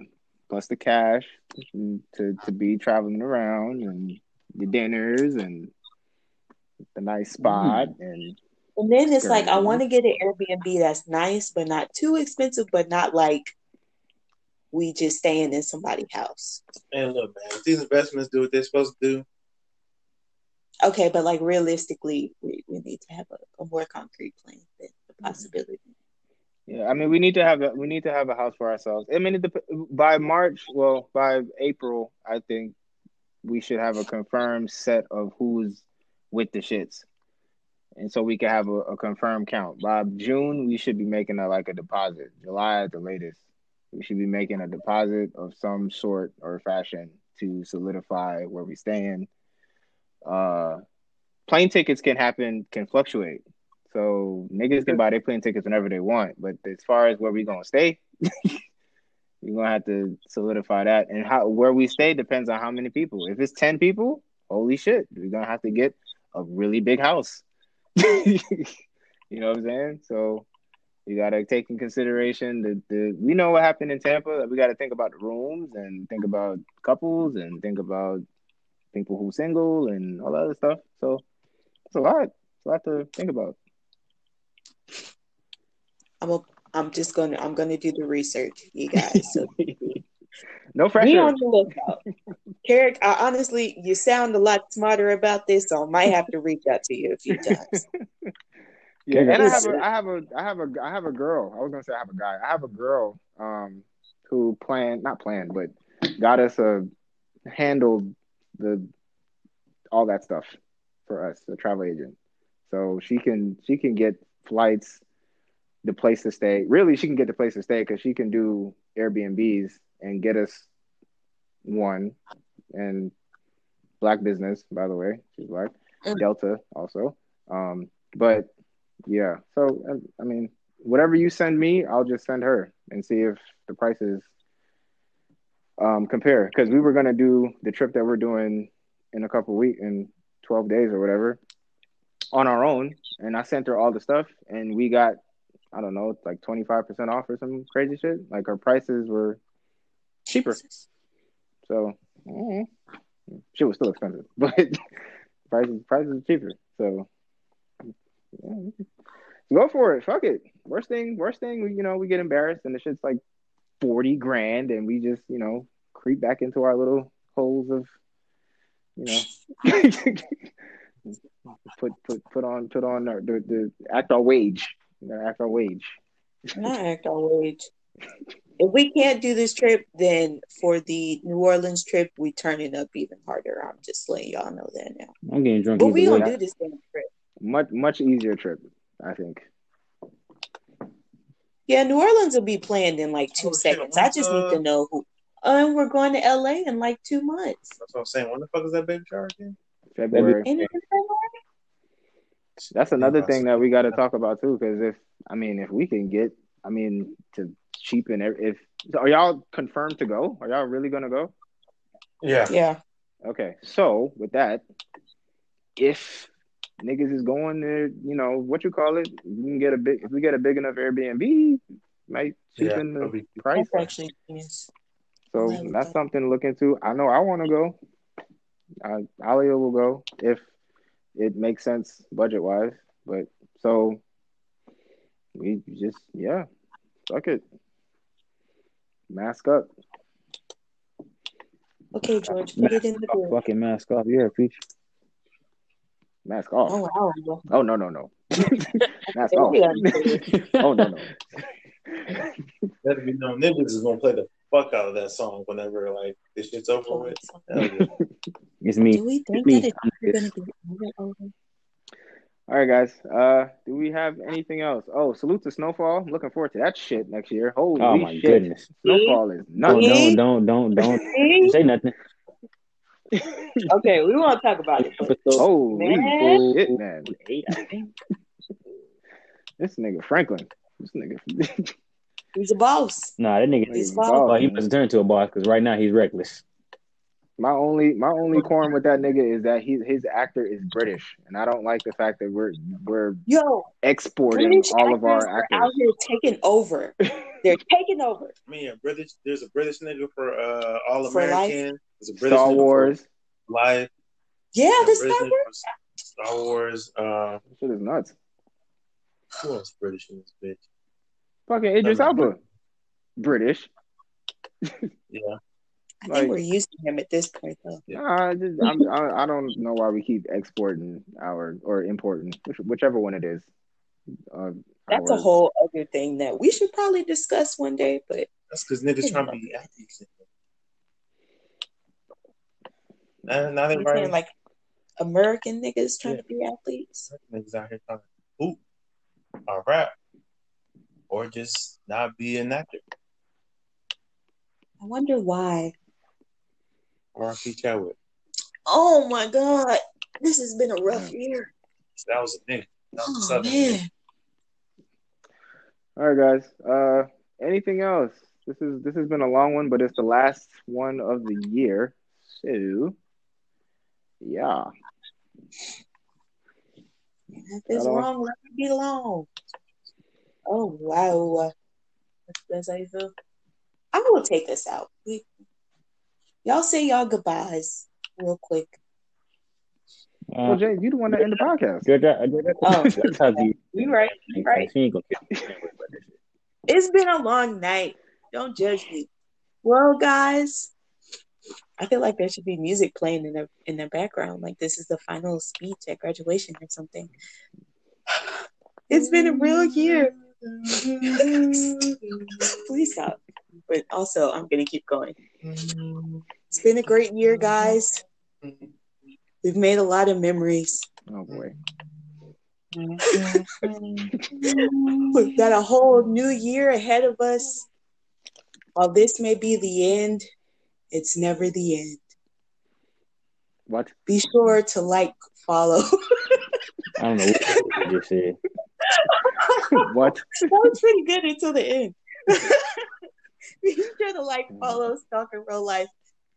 plus the cash to to be traveling around and the dinners and the nice mm-hmm. spot and And then it's like I want to get an Airbnb that's nice, but not too expensive, but not like we just staying in somebody's house. And look, man, if these investments do what they're supposed to do, Okay, but like realistically, we, we need to have a, a more concrete plan than the mm-hmm. possibility. Yeah, I mean, we need to have a we need to have a house for ourselves. I mean, it by March, well, by April, I think we should have a confirmed set of who's with the shits, and so we can have a, a confirmed count. By June, we should be making a like a deposit. July at the latest, we should be making a deposit of some sort or fashion to solidify where we stand. Uh, plane tickets can happen, can fluctuate. So niggas can buy their plane tickets whenever they want, but as far as where we gonna stay, we're gonna have to solidify that. And how where we stay depends on how many people. If it's ten people, holy shit, we're gonna have to get a really big house. you know what I'm saying? So you gotta take in consideration the, the we know what happened in Tampa. We gotta think about the rooms and think about couples and think about people who single and all that other stuff. So it's a lot. It's a lot to think about. I'm a, I'm just gonna I'm gonna do the research, you guys. So no be pressure. on the lookout. Eric, I, honestly, you sound a lot smarter about this, so I might have to reach out to you a few times. Yeah, and I have a, I have a, I have a, I have a girl. I was gonna say I have a guy. I have a girl, um, who planned, not planned, but got us a handled the all that stuff for us, the travel agent. So she can, she can get flights, the place to stay. Really, she can get the place to stay because she can do Airbnbs and get us one and black business, by the way. She's black. Mm. Delta also. Um, but yeah, so I- I mean, whatever you send me, I'll just send her and see if the prices um compare. Because we were gonna do the trip that we're doing in a couple weeks, in twelve days or whatever, on our own. And I sent her all the stuff, and we got I don't know, it's like twenty five percent off or some crazy shit. Like our prices were cheaper. So mm, shit was still expensive, but prices prices are cheaper. So yeah, go for it. Fuck it. Worst thing, worst thing, we you know we get embarrassed and the shit's like forty grand, and we just you know creep back into our little holes of you know put put put on put on our, the the act our wage. You know, act on wage. Not act on wage. If we can't do this trip, then for the New Orleans trip, we turn it up even harder. I'm just letting y'all know that now. I'm getting drunk. But we way. gonna do this damn trip. Much much easier trip, I think. Yeah, New Orleans will be planned in like two Oh, shit, seconds. I just need uh, to know who. And we're going to LA in like two months. that's what I'm saying. When the fuck is that baby shower again? February. Ain't it February? That's another thing that we got to talk about too, because if I mean, if we can get, I mean, to cheapen, ev- if are y'all confirmed to go? Are y'all really gonna go? Yeah. Yeah. Okay, so with that, if niggas is going to, you know, what you call it, we can get a big, if we get a big enough Airbnb, might Yeah. cheapen that'll the be- price. That's actually yes. So Yeah, we that's something to look into. I know I want to go. Uh, Alia will go if it makes sense budget wise. But so we just yeah, fuck it. Mask up. Okay, George, put it in the group. fucking mask off. Yeah, preach. Mask off. Oh, wow. Oh no no no. Mask Don't off. oh no no. Let it be known, niggas is gonna play the fuck out of that song whenever like this shit's over with. It's me. Do we think me. that it's ever gonna get over? over? All right, guys. Uh, do we have anything else? Oh, salute to Snowfall. I'm looking forward to that shit next year. Holy Oh my shit. goodness. Snowfall is Don't don't don't don't don't say nothing. Okay, we want to talk about it. but- Episode Holy Man. shit, man. eight, I think. This nigga Franklin. This nigga. He's a boss. Nah, that nigga. He's Nigga boss. Well, he must turn to a boss because right now he's reckless. My only my only qualm with that nigga is that he his actor is British, and I don't like the fact that we're we're Yo, exporting British all of actors our are actors. out here taking over. They're taking over. I mean, yeah, British. There's a British nigga for uh, All For life? American. There's a British Star nigga for Wars. Life. Yeah, There's this British Star Wars. Star Wars. Uh, Shit is nuts. Who else British in this bitch? Fucking Idris Never. Elba, British. Yeah. I Like- think we're used to him at this point, though. Nah, I, just, I'm, I, I don't know why we keep exporting our or importing, which, whichever one it is. Uh, That's a whole other thing that we should probably discuss one day. But That's because niggas trying to be athletes. And now they're saying like American niggas trying Yeah. to be athletes. niggas out here trying to hoop or rap or just not be an actor. I wonder why. R.P. Chadwick. Oh my god, this has been a rough year. That was a thing. Was Oh man, nigga. All right, guys. Uh, anything else? This is this has been a long one, but it's the last one of the year. So, yeah. if it's Hello? wrong, let it be long. Oh wow, that's, that's how you feel. I will take this out. We, y'all say y'all goodbyes real quick. Well, Uh, James, you the one that end the podcast. good job. Good Oh. That's how you. You right, you right. She ain't gonna kill me anyway, but this shit. It's been a long night. Don't judge me. Well, guys, I feel like there should be music playing in the in the background, like this is the final speech at graduation or something. It's been a real year. Please stop. But also, I'm gonna keep going. It's been a great year, guys. We've made a lot of memories. Oh boy. We've got a whole new year ahead of us. While this may be the end, it's never the end. What? Be sure to like, follow. I don't know what you just said. what? That was pretty good until the end. Be sure to like, mm. follow, stalk in real life,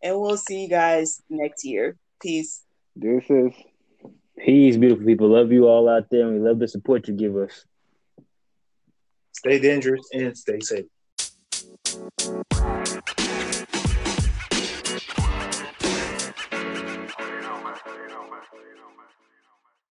and we'll see you guys next year. Peace. Deuces. Peace, beautiful people. Love you all out there, and we love the support you give us. Stay dangerous and stay safe.